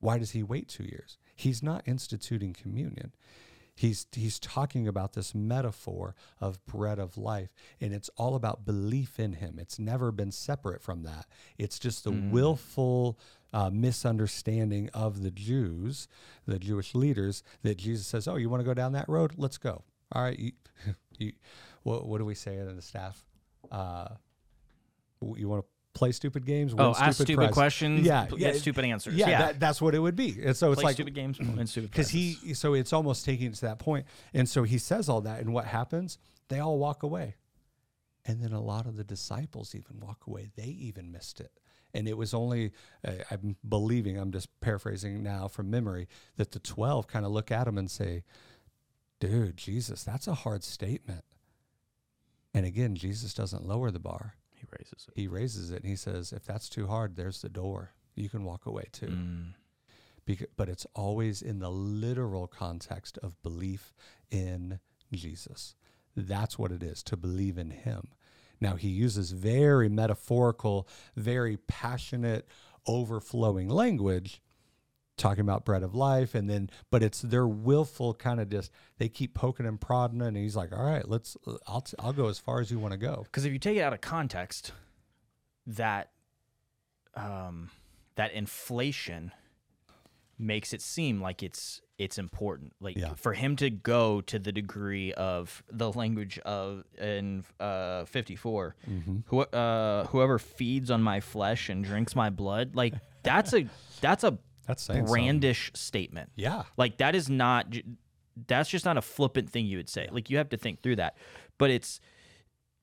Why does he wait two years? He's not instituting communion. He's he's talking about this metaphor of bread of life, and it's all about belief in him. It's never been separate from that. It's just the willful uh, misunderstanding of the Jews, the Jewish leaders, that Jesus says, "Oh, you want to go down that road? Let's go." All right, you, (laughs) you, what, what do we say in the staff? Uh, you want to play stupid games? Oh, win ask stupid prizes? questions. Yeah, p- yeah, get stupid answers. Yeah, Yeah, That, that's what it would be. And so it's play like stupid games and stupid because he so it's almost taking it to that point and so he says all that and what happens they all walk away and then a lot of the disciples even walk away they even missed it and it was only uh, i'm believing i'm just paraphrasing now from memory that the 12 kind of look at him and say dude jesus that's a hard statement and again jesus doesn't lower the bar raises it. he raises it and he says if that's too hard there's the door you can walk away too Mm. Beca- but it's always in the literal context of belief in Jesus. That's what it is to believe in Him. Now, he uses very metaphorical, very passionate, overflowing language, talking about bread of life. And then, but it's their willful kind of just, they keep poking and prodding. And he's like, all right, let's, I'll, t- I'll go as far as you want to go. Because if you take it out of context, that um, that inflation makes it seem like it's it's important. Like Yeah. for him to go to the degree of the language of in uh, 54, who, uh, whoever feeds on my flesh and drinks my blood, like that's a that's a That's saying something. brandish statement. Yeah. Like that is not that's just not a flippant thing you would say. Like you have to think through that. But it's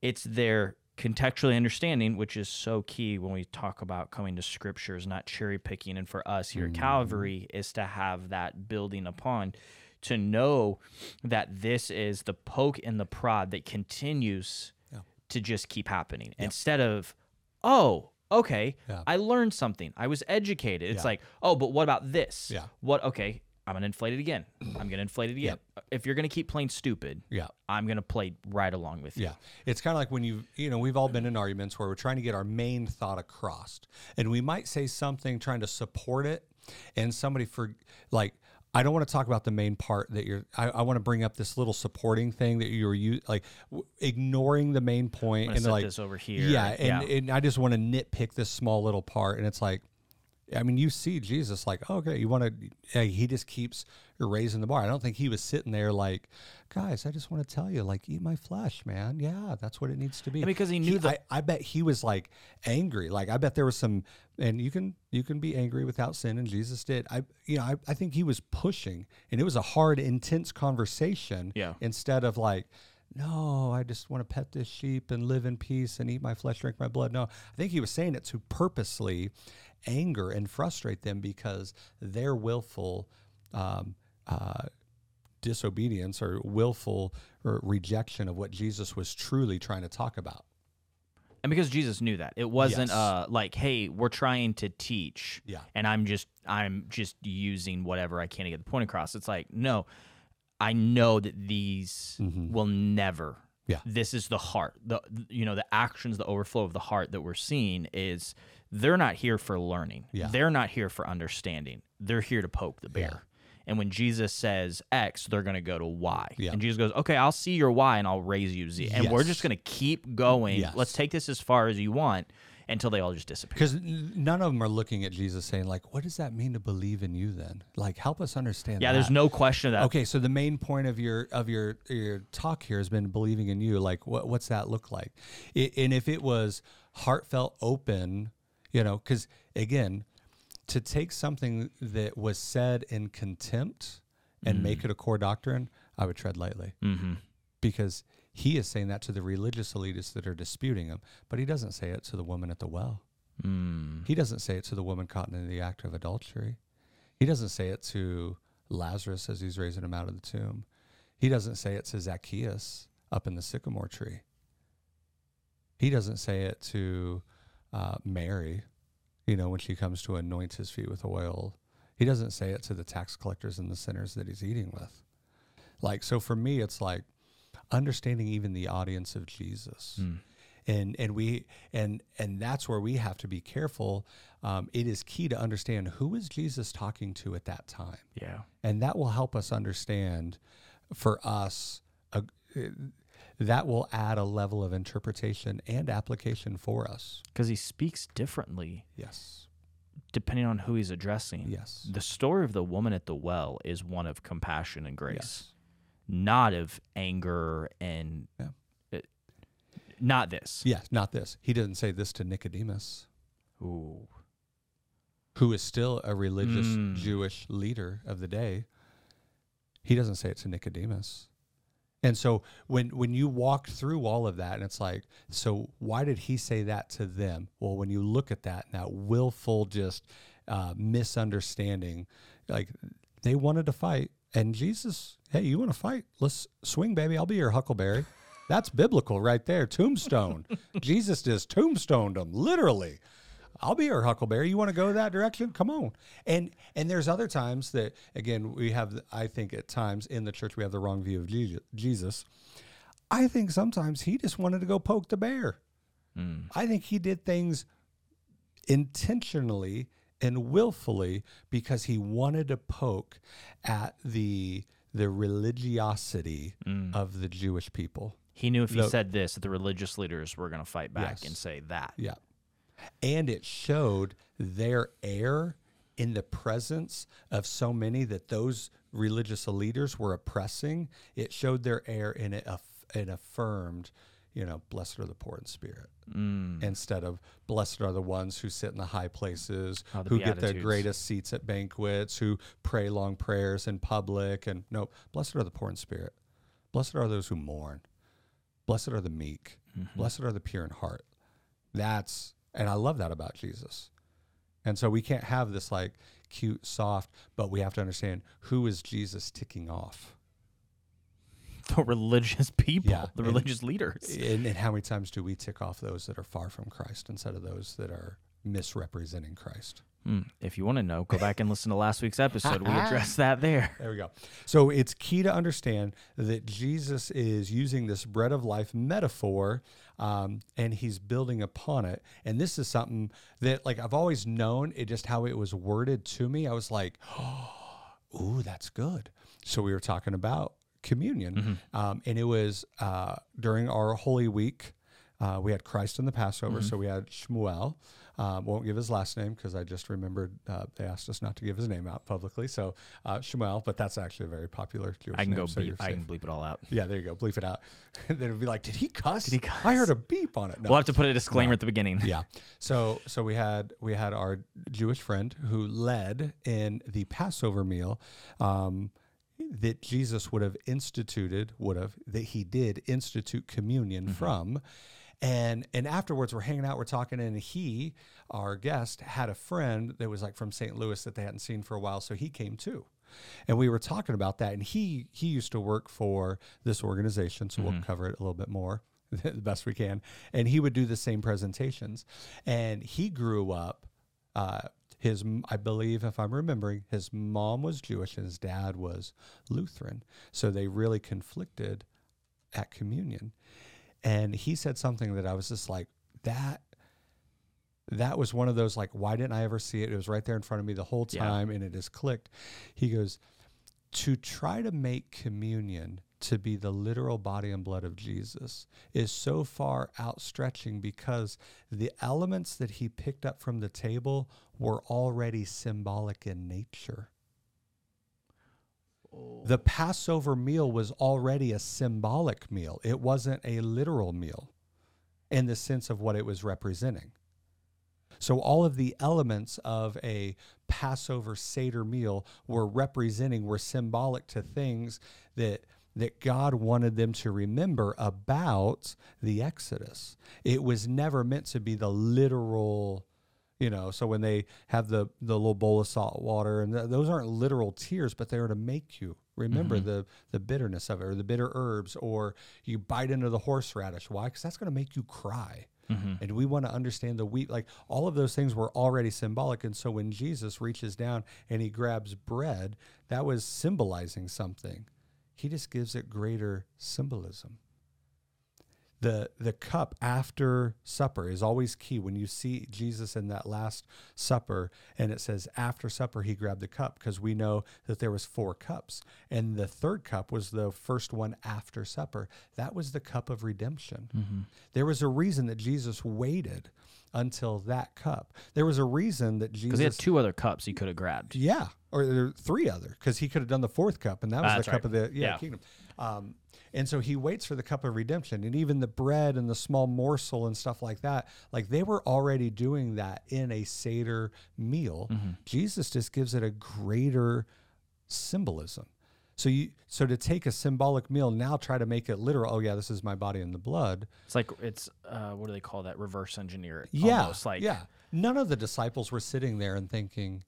it's their contextually understanding, which is so key when we talk about coming to scriptures, not cherry picking. And for us here at mm-hmm. Calvary is to have that building upon to know that this is the poke and the prod that continues Yeah. to just keep happening instead of, oh, okay, Yeah. I learned something. I was educated. It's Yeah. like, oh, but what about this? Yeah. What? Okay, I'm gonna inflate it again. I'm gonna inflate it again. If you're gonna keep playing stupid, Yeah. I'm gonna play right along with you. Yeah. It's kind of like when you, you know, we've all been in arguments where we're trying to get our main thought across. And we might say something trying to support it. And somebody for, like, I don't want to talk about the main part that you're, I, I want to bring up this little supporting thing that you're you like, w- ignoring the main point and like, this over here. yeah. And, yeah. and I just want to nitpick this small little part. And it's like, I mean, you see Jesus like, oh, okay, you want to, he just keeps raising the bar. I don't think he was sitting there like, guys, I just want to tell you, like, eat my flesh, man. Yeah, that's what it needs to be. And because he knew that- I, I bet he was like angry. Like, I bet there was some, and you can, you can be angry without sin, and Jesus did. I, you know, I, I think he was pushing, and it was a hard, intense conversation. Yeah. Instead of like, no, I just want to pet this sheep and live in peace and eat my flesh, drink my blood. No, I think he was saying it to purposely anger and frustrate them because their willful um, uh, disobedience or willful or rejection of what Jesus was truly trying to talk about. And because Jesus knew that. It wasn't Yes. uh like, hey, we're trying to teach. Yeah. And I'm just I'm just using whatever I can to get the point across. It's like, no, I know that these will never. Mm-hmm. Yeah. This is the heart. The you know, the actions, the overflow of the heart that we're seeing is they're not here for learning. Yeah. They're not here for understanding. They're here to poke the bear. And when Jesus says X, they're going to go to Y. Yeah. And Jesus goes, "Okay, I'll see your Y and I'll raise you Z." And we're just going to keep going. Yes. Let's take this as far as you want until they all just disappear. Because none of them are looking at Jesus saying, like, what does that mean to believe in you then? Like, help us understand Yeah, that. there's no question of that. Okay, so the main point of your of your your talk here has been believing in you. Like, what what's that look like? I and if it was heartfelt, open, you know, because again, to take something that was said in contempt and make it a core doctrine, I would tread lightly. Mm-hmm. Because he is saying that to the religious elitists that are disputing him, but he doesn't say it to the woman at the well. Mm. He doesn't say it to the woman caught in the act of adultery. He doesn't say it to Lazarus as he's raising him out of the tomb. He doesn't say it to Zacchaeus up in the sycamore tree. He doesn't say it to uh, Mary, you know, when she comes to anoint his feet with oil. He doesn't say it to the tax collectors and the sinners that he's eating with. Like, so for me, it's like understanding even the audience of Jesus Mm. and and we and and that's where we have to be careful um, it is key to understand who is jesus talking to at that time Yeah. and that will help us understand for us uh, that will add a level of interpretation and application for us Because he speaks differently yes depending on who he's addressing. yes The story of the woman at the well is one of compassion and grace, yes not of anger and Yeah. it- not this. yes not this he didn't say this to nicodemus Ooh. who is still a religious Mm. Jewish leader of the day. He doesn't say it to Nicodemus. And so when when you walk through all of that and it's like, so why did he say that to them? Well, when you look at that, that willful just uh, misunderstanding, like they wanted to fight, and Jesus, hey, you want to fight? Let's swing, baby. I'll be your huckleberry. That's biblical right there. Tombstone. (laughs) Jesus just tombstoned them, literally. I'll be your huckleberry. You want to go that direction? Come on. And and there's other times that again we have I think at times in the church we have the wrong view of Jesus. I think sometimes he just wanted to go poke the bear. Mm. I think he did things intentionally and willfully because he wanted to poke at the the religiosity Mm. of the Jewish people. He knew if he The- said this, that the religious leaders were going to fight back Yes. and say that. Yeah. And it showed their air in the presence of so many that those religious leaders were oppressing. It showed their air and it, aff- it affirmed, you know, blessed are the poor in spirit. Mm. Instead of blessed are the ones who sit in the high places, Oh, the who get the greatest seats at banquets, who pray long prayers in public. And no, blessed are the poor in spirit. Blessed are those who mourn. Blessed are the meek. Mm-hmm. Blessed are the pure in heart. That's, and I love that about Jesus. And so we can't have this like cute, soft, but we have to understand who is Jesus ticking off. (laughs) The religious people, Yeah, the and- religious leaders. And, and how many times do we tick off those that are far from Christ instead of those that are misrepresenting Christ? Hmm. If you want to know, go back and listen to last week's episode. We (laughs) addressed that there. There we go. So it's key to understand that Jesus is using this bread of life metaphor um, and he's building upon it. And this is something that, like, I've always known it just how it was worded to me. I was like, oh, (gasps) ooh, that's good. So we were talking about communion, um, and it was uh, during our Holy Week. uh, we had Christ in the Passover, so we had Shmuel. Um, won't give his last name because I just remembered uh, they asked us not to give his name out publicly. So uh, Shmuel, but that's actually a very popular Jewish I can name. go. so Bleep, I can bleep it all out. Yeah, there you go. Bleep it out. (laughs) then it'd be like, did he cuss? Did he cuss? I heard a beep on it. No. We'll have to put a disclaimer at the beginning. yeah. So so we had we had our Jewish friend who led in the Passover meal. Um, that Jesus would have instituted, would have that he did institute communion from, and and afterwards we're hanging out, we're talking, and he, our guest, had a friend that was like from St. Louis that they hadn't seen for a while, so he came too, and we were talking about that, and he he used to work for this organization, so we'll cover it a little bit more (laughs) the best we can, and he would do the same presentations, and he grew up. Uh, his, I believe, if I'm remembering, his mom was Jewish and his dad was Lutheran. So they really conflicted at communion. And he said something that I was just like, that that was one of those like why didn't i ever see it? It was right there in front of me the whole Yeah. time and it just clicked. He goes to try to make communion to be the literal body and blood of jesus is so far outstretching because the elements that he picked up from the table were already symbolic in nature the passover meal was already a symbolic meal it wasn't a literal meal in the sense of what it was representing so all of the elements of a Passover Seder meal were representing, were symbolic to things that that God wanted them to remember about the Exodus. It was never meant to be the literal, you know. So when they have the the little bowl of salt water, and th- those aren't literal tears, but they are to make you remember mm-hmm. the the bitterness of it, or the bitter herbs, or you bite into the horseradish. Why? Because that's going to make you cry mm-hmm. and we want to understand the wheat like all of those things were already symbolic and so when jesus reaches down and he grabs bread that was symbolizing something he just gives it greater symbolism the the cup after supper is always key when you see Jesus in that last supper and it says after supper he grabbed the cup because we know that there was four cups and the third cup was the first one after supper that was the cup of redemption there was a reason that Jesus waited until that cup there was a reason that Jesus Because he had two other cups he could have grabbed. yeah, or there three other because he could have done the fourth cup, and that was Ah, the that's cup right. of the yeah, Yeah. kingdom. Um, and so he waits for the cup of redemption, and even the bread and the small morsel and stuff like that. Like they were already doing that in a seder meal. Mm-hmm. Jesus just gives it a greater symbolism. So you so to take a symbolic meal now try to make it literal. Oh yeah, this is my body and the blood. It's like it's uh, what do they call that? Reverse engineer it. Yeah, almost like yeah. None of the disciples were sitting there and thinking,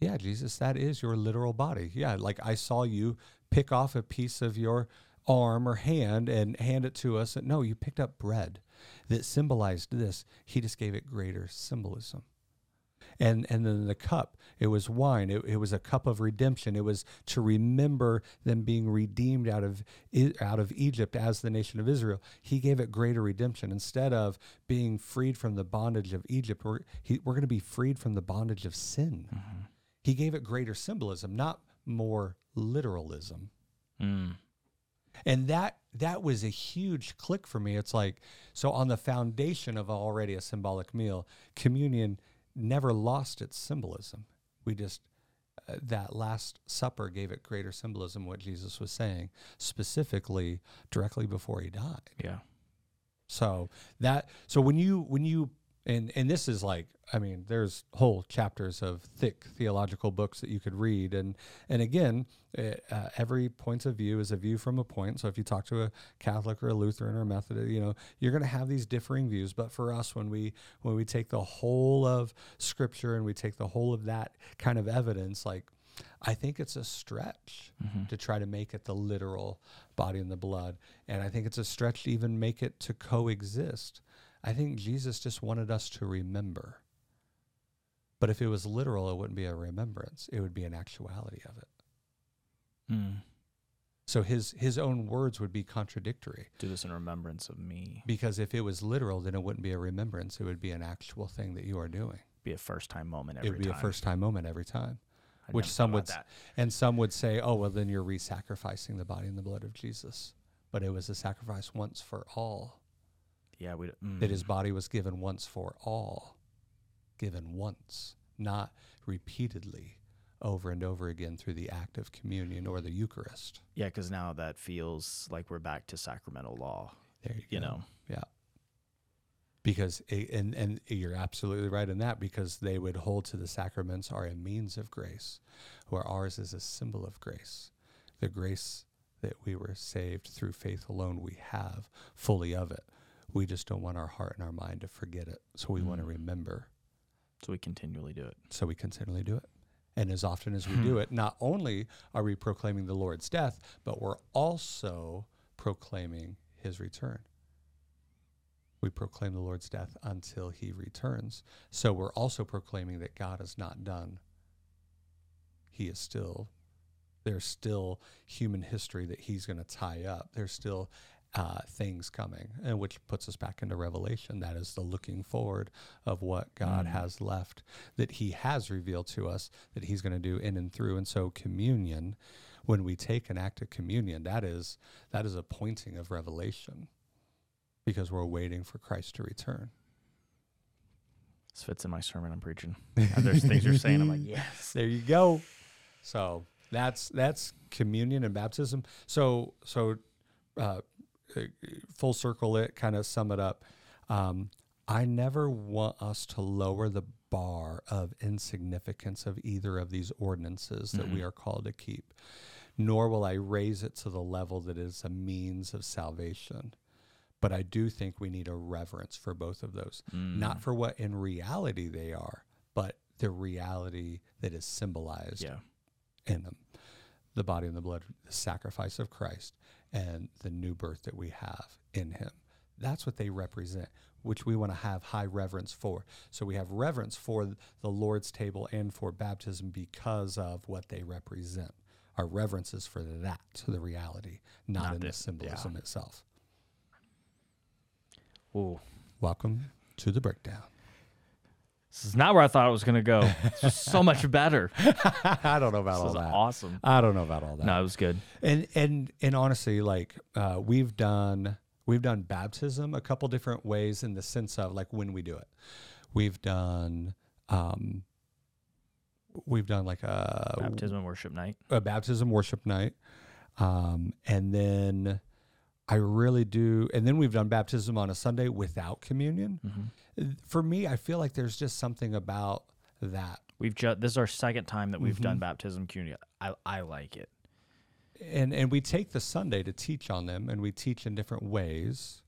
"Yeah, Jesus, that is your literal body." Yeah, like I saw you pick off a piece of your arm or hand and hand it to us. No, you picked up bread that symbolized this. He just gave it greater symbolism. And and then the cup, it was wine. It, it was a cup of redemption. It was to remember them being redeemed out of out of Egypt as the nation of Israel. He gave it greater redemption instead of being freed from the bondage of Egypt. We're he, we're going to be freed from the bondage of sin. Mm-hmm. He gave it greater symbolism, not more literalism Mm. and that that was a huge click for me it's like so on the foundation of already a symbolic meal communion never lost its symbolism we just uh, that last supper gave it greater symbolism what jesus was saying specifically directly before he died Yeah. so that so when you when you and and this is like I mean there's whole chapters of thick theological books that you could read and and again uh, uh, every point of view is a view from a point so if you talk to a Catholic or a Lutheran or a Methodist you know you're going to have these differing views but for us when we when we take the whole of scripture and we take the whole of that kind of evidence like I think it's a stretch to try to make it the literal body and the blood. And I think it's a stretch to even make it to coexist. I think Jesus just wanted us to remember. But if it was literal, it wouldn't be a remembrance, it would be an actuality of it. Mm. So his his own words would be contradictory Do this in remembrance of me. because if it was literal, then it wouldn't be a remembrance. It would be an actual thing that you are doing. Be a first time moment every it would be time. a first time moment every time. I which some would that. And some would say, oh, well, then you're re sacrificing the body and the blood of Jesus. But it was a sacrifice once for all. Yeah, we. Mm. that his body was given once for all, given once, not repeatedly over and over again through the act of communion or the Eucharist. Yeah, because now that feels like we're back to sacramental law. There you, You go. know. Yeah. Because it, and and you're absolutely right in that because they would hold to the sacraments are a means of grace, where ours is a symbol of grace. The grace that we were saved through faith alone, we have fully of it. We just don't want our heart and our mind to forget it. So we want to Mm. remember. So we continually do it. So we continually do it. And as often as we do it, not only are we proclaiming the Lord's death, but we're also proclaiming his return. We proclaim the Lord's death until he returns. So we're also proclaiming that God is not done. He is still, there's still human history that he's going to tie up. There's still uh, things coming, and which puts us back into Revelation. That is the looking forward of what God Mm. has left, that He has revealed to us that He's going to do in and through. And so, communion, when we take an act of communion, that is that is a pointing of revelation, because we're waiting for Christ to return. This fits in my sermon I'm preaching. There's things you're saying. I'm like, (laughs) yes. There you go. So that's that's communion and baptism. So so uh, uh, full circle it, kind of sum it up. Um, I never want us to lower the bar of insignificance of either of these ordinances that we are called to keep, nor will I raise it to the level that is a means of salvation. But I do think we need a reverence for both of those, Mm. not for what in reality they are, but the reality that is symbolized Yeah. in them the body and the blood, the sacrifice of Christ, and the new birth that we have in Him. That's what they represent, which we want to have high reverence for. So we have reverence for the Lord's table and for baptism because of what they represent. Our reverence is for that, to the reality, not, Not in the- the symbolism itself. Ooh. Welcome to the breakdown. This is not where I thought it was going to go. It's just so much (laughs) better. I don't know about This all that. awesome. I don't know about all that. No, it was good. and and and honestly like uh, we've done we've done baptism a couple different ways in the sense of like when we do it we've done um we've done like a Baptism worship night. a baptism worship night um and then i really do and then we've done baptism on a sunday without communion Mm-hmm. For me i feel like there's just something about that We've just this is our second time that we've done Mhm. baptism community. I I like it. and and we take the Sunday to teach on them, and we teach in different ways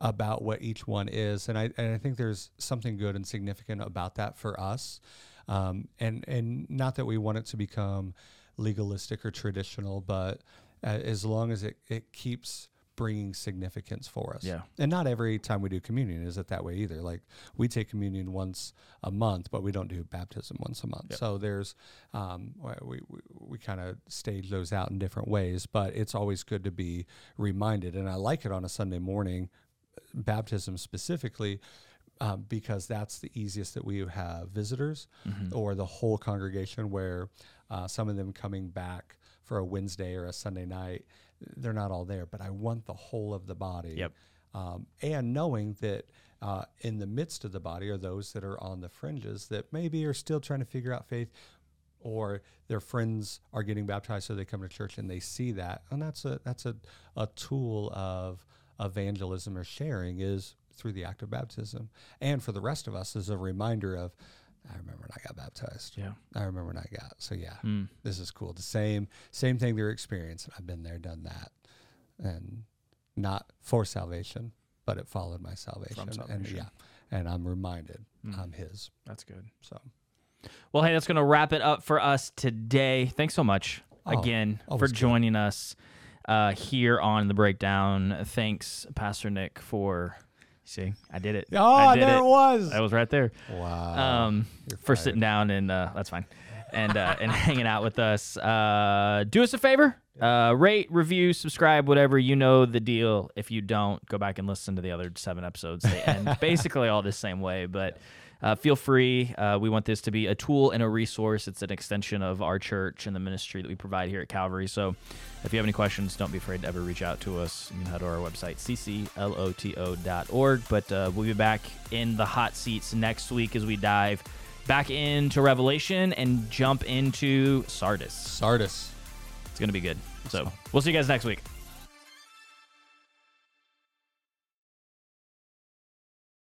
about what each one is, and I and I think there's something good and significant about that for us, um, and and not that we want it to become legalistic or traditional, but uh, as long as it it keeps bringing significance for us. Yeah. And not every time we do communion is it that way either. Like we take communion once a month, but we don't do baptism once a month. Yep. So there's um, we we, we kind of stage those out in different ways, but it's always good to be reminded. And I like it on a Sunday morning, baptism specifically. Um, because that's the easiest that we have visitors Mm-hmm. or the whole congregation where uh, some of them coming back for a Wednesday or a Sunday night, they're not all there, but I want the whole of the body. Yep. Um, and knowing that uh, in the midst of the body are those that are on the fringes that maybe are still trying to figure out faith or their friends are getting baptized so they come to church and they see that and that's a that's a, a tool of evangelism or sharing is through the act of baptism and for the rest of us is a reminder of i remember when i got baptized Yeah. i remember when i got so yeah Mm. this is cool the same same thing they're experiencing i've been there done that and not for salvation but it followed my salvation, and salvation. yeah and i'm reminded Mm. i'm his That's good. so Well, hey, that's going to wrap it up for us today. Thanks so much Oh, again for always good. joining us uh, here on the breakdown. Thanks, Pastor Nick, for see, I did it. oh did there it. it was That was right there. wow Um, You're for fired. sitting down and uh, that's fine, and uh, and (laughs) hanging out with us. Uh, do us a favor, uh, rate, review, subscribe, whatever you know the deal. If you don't, go back and listen to the other seven episodes. They end (laughs) basically all the same way, but uh, feel free. Uh, we want this to be a tool and a resource. It's an extension of our church and the ministry that we provide here at Calvary. So if you have any questions, don't be afraid to ever reach out to us. You can head to our website, ccloto.org. But uh, we'll be back in the hot seats next week as we dive back into Revelation and jump into Sardis. Sardis. It's going to be good. So we'll see you guys next week.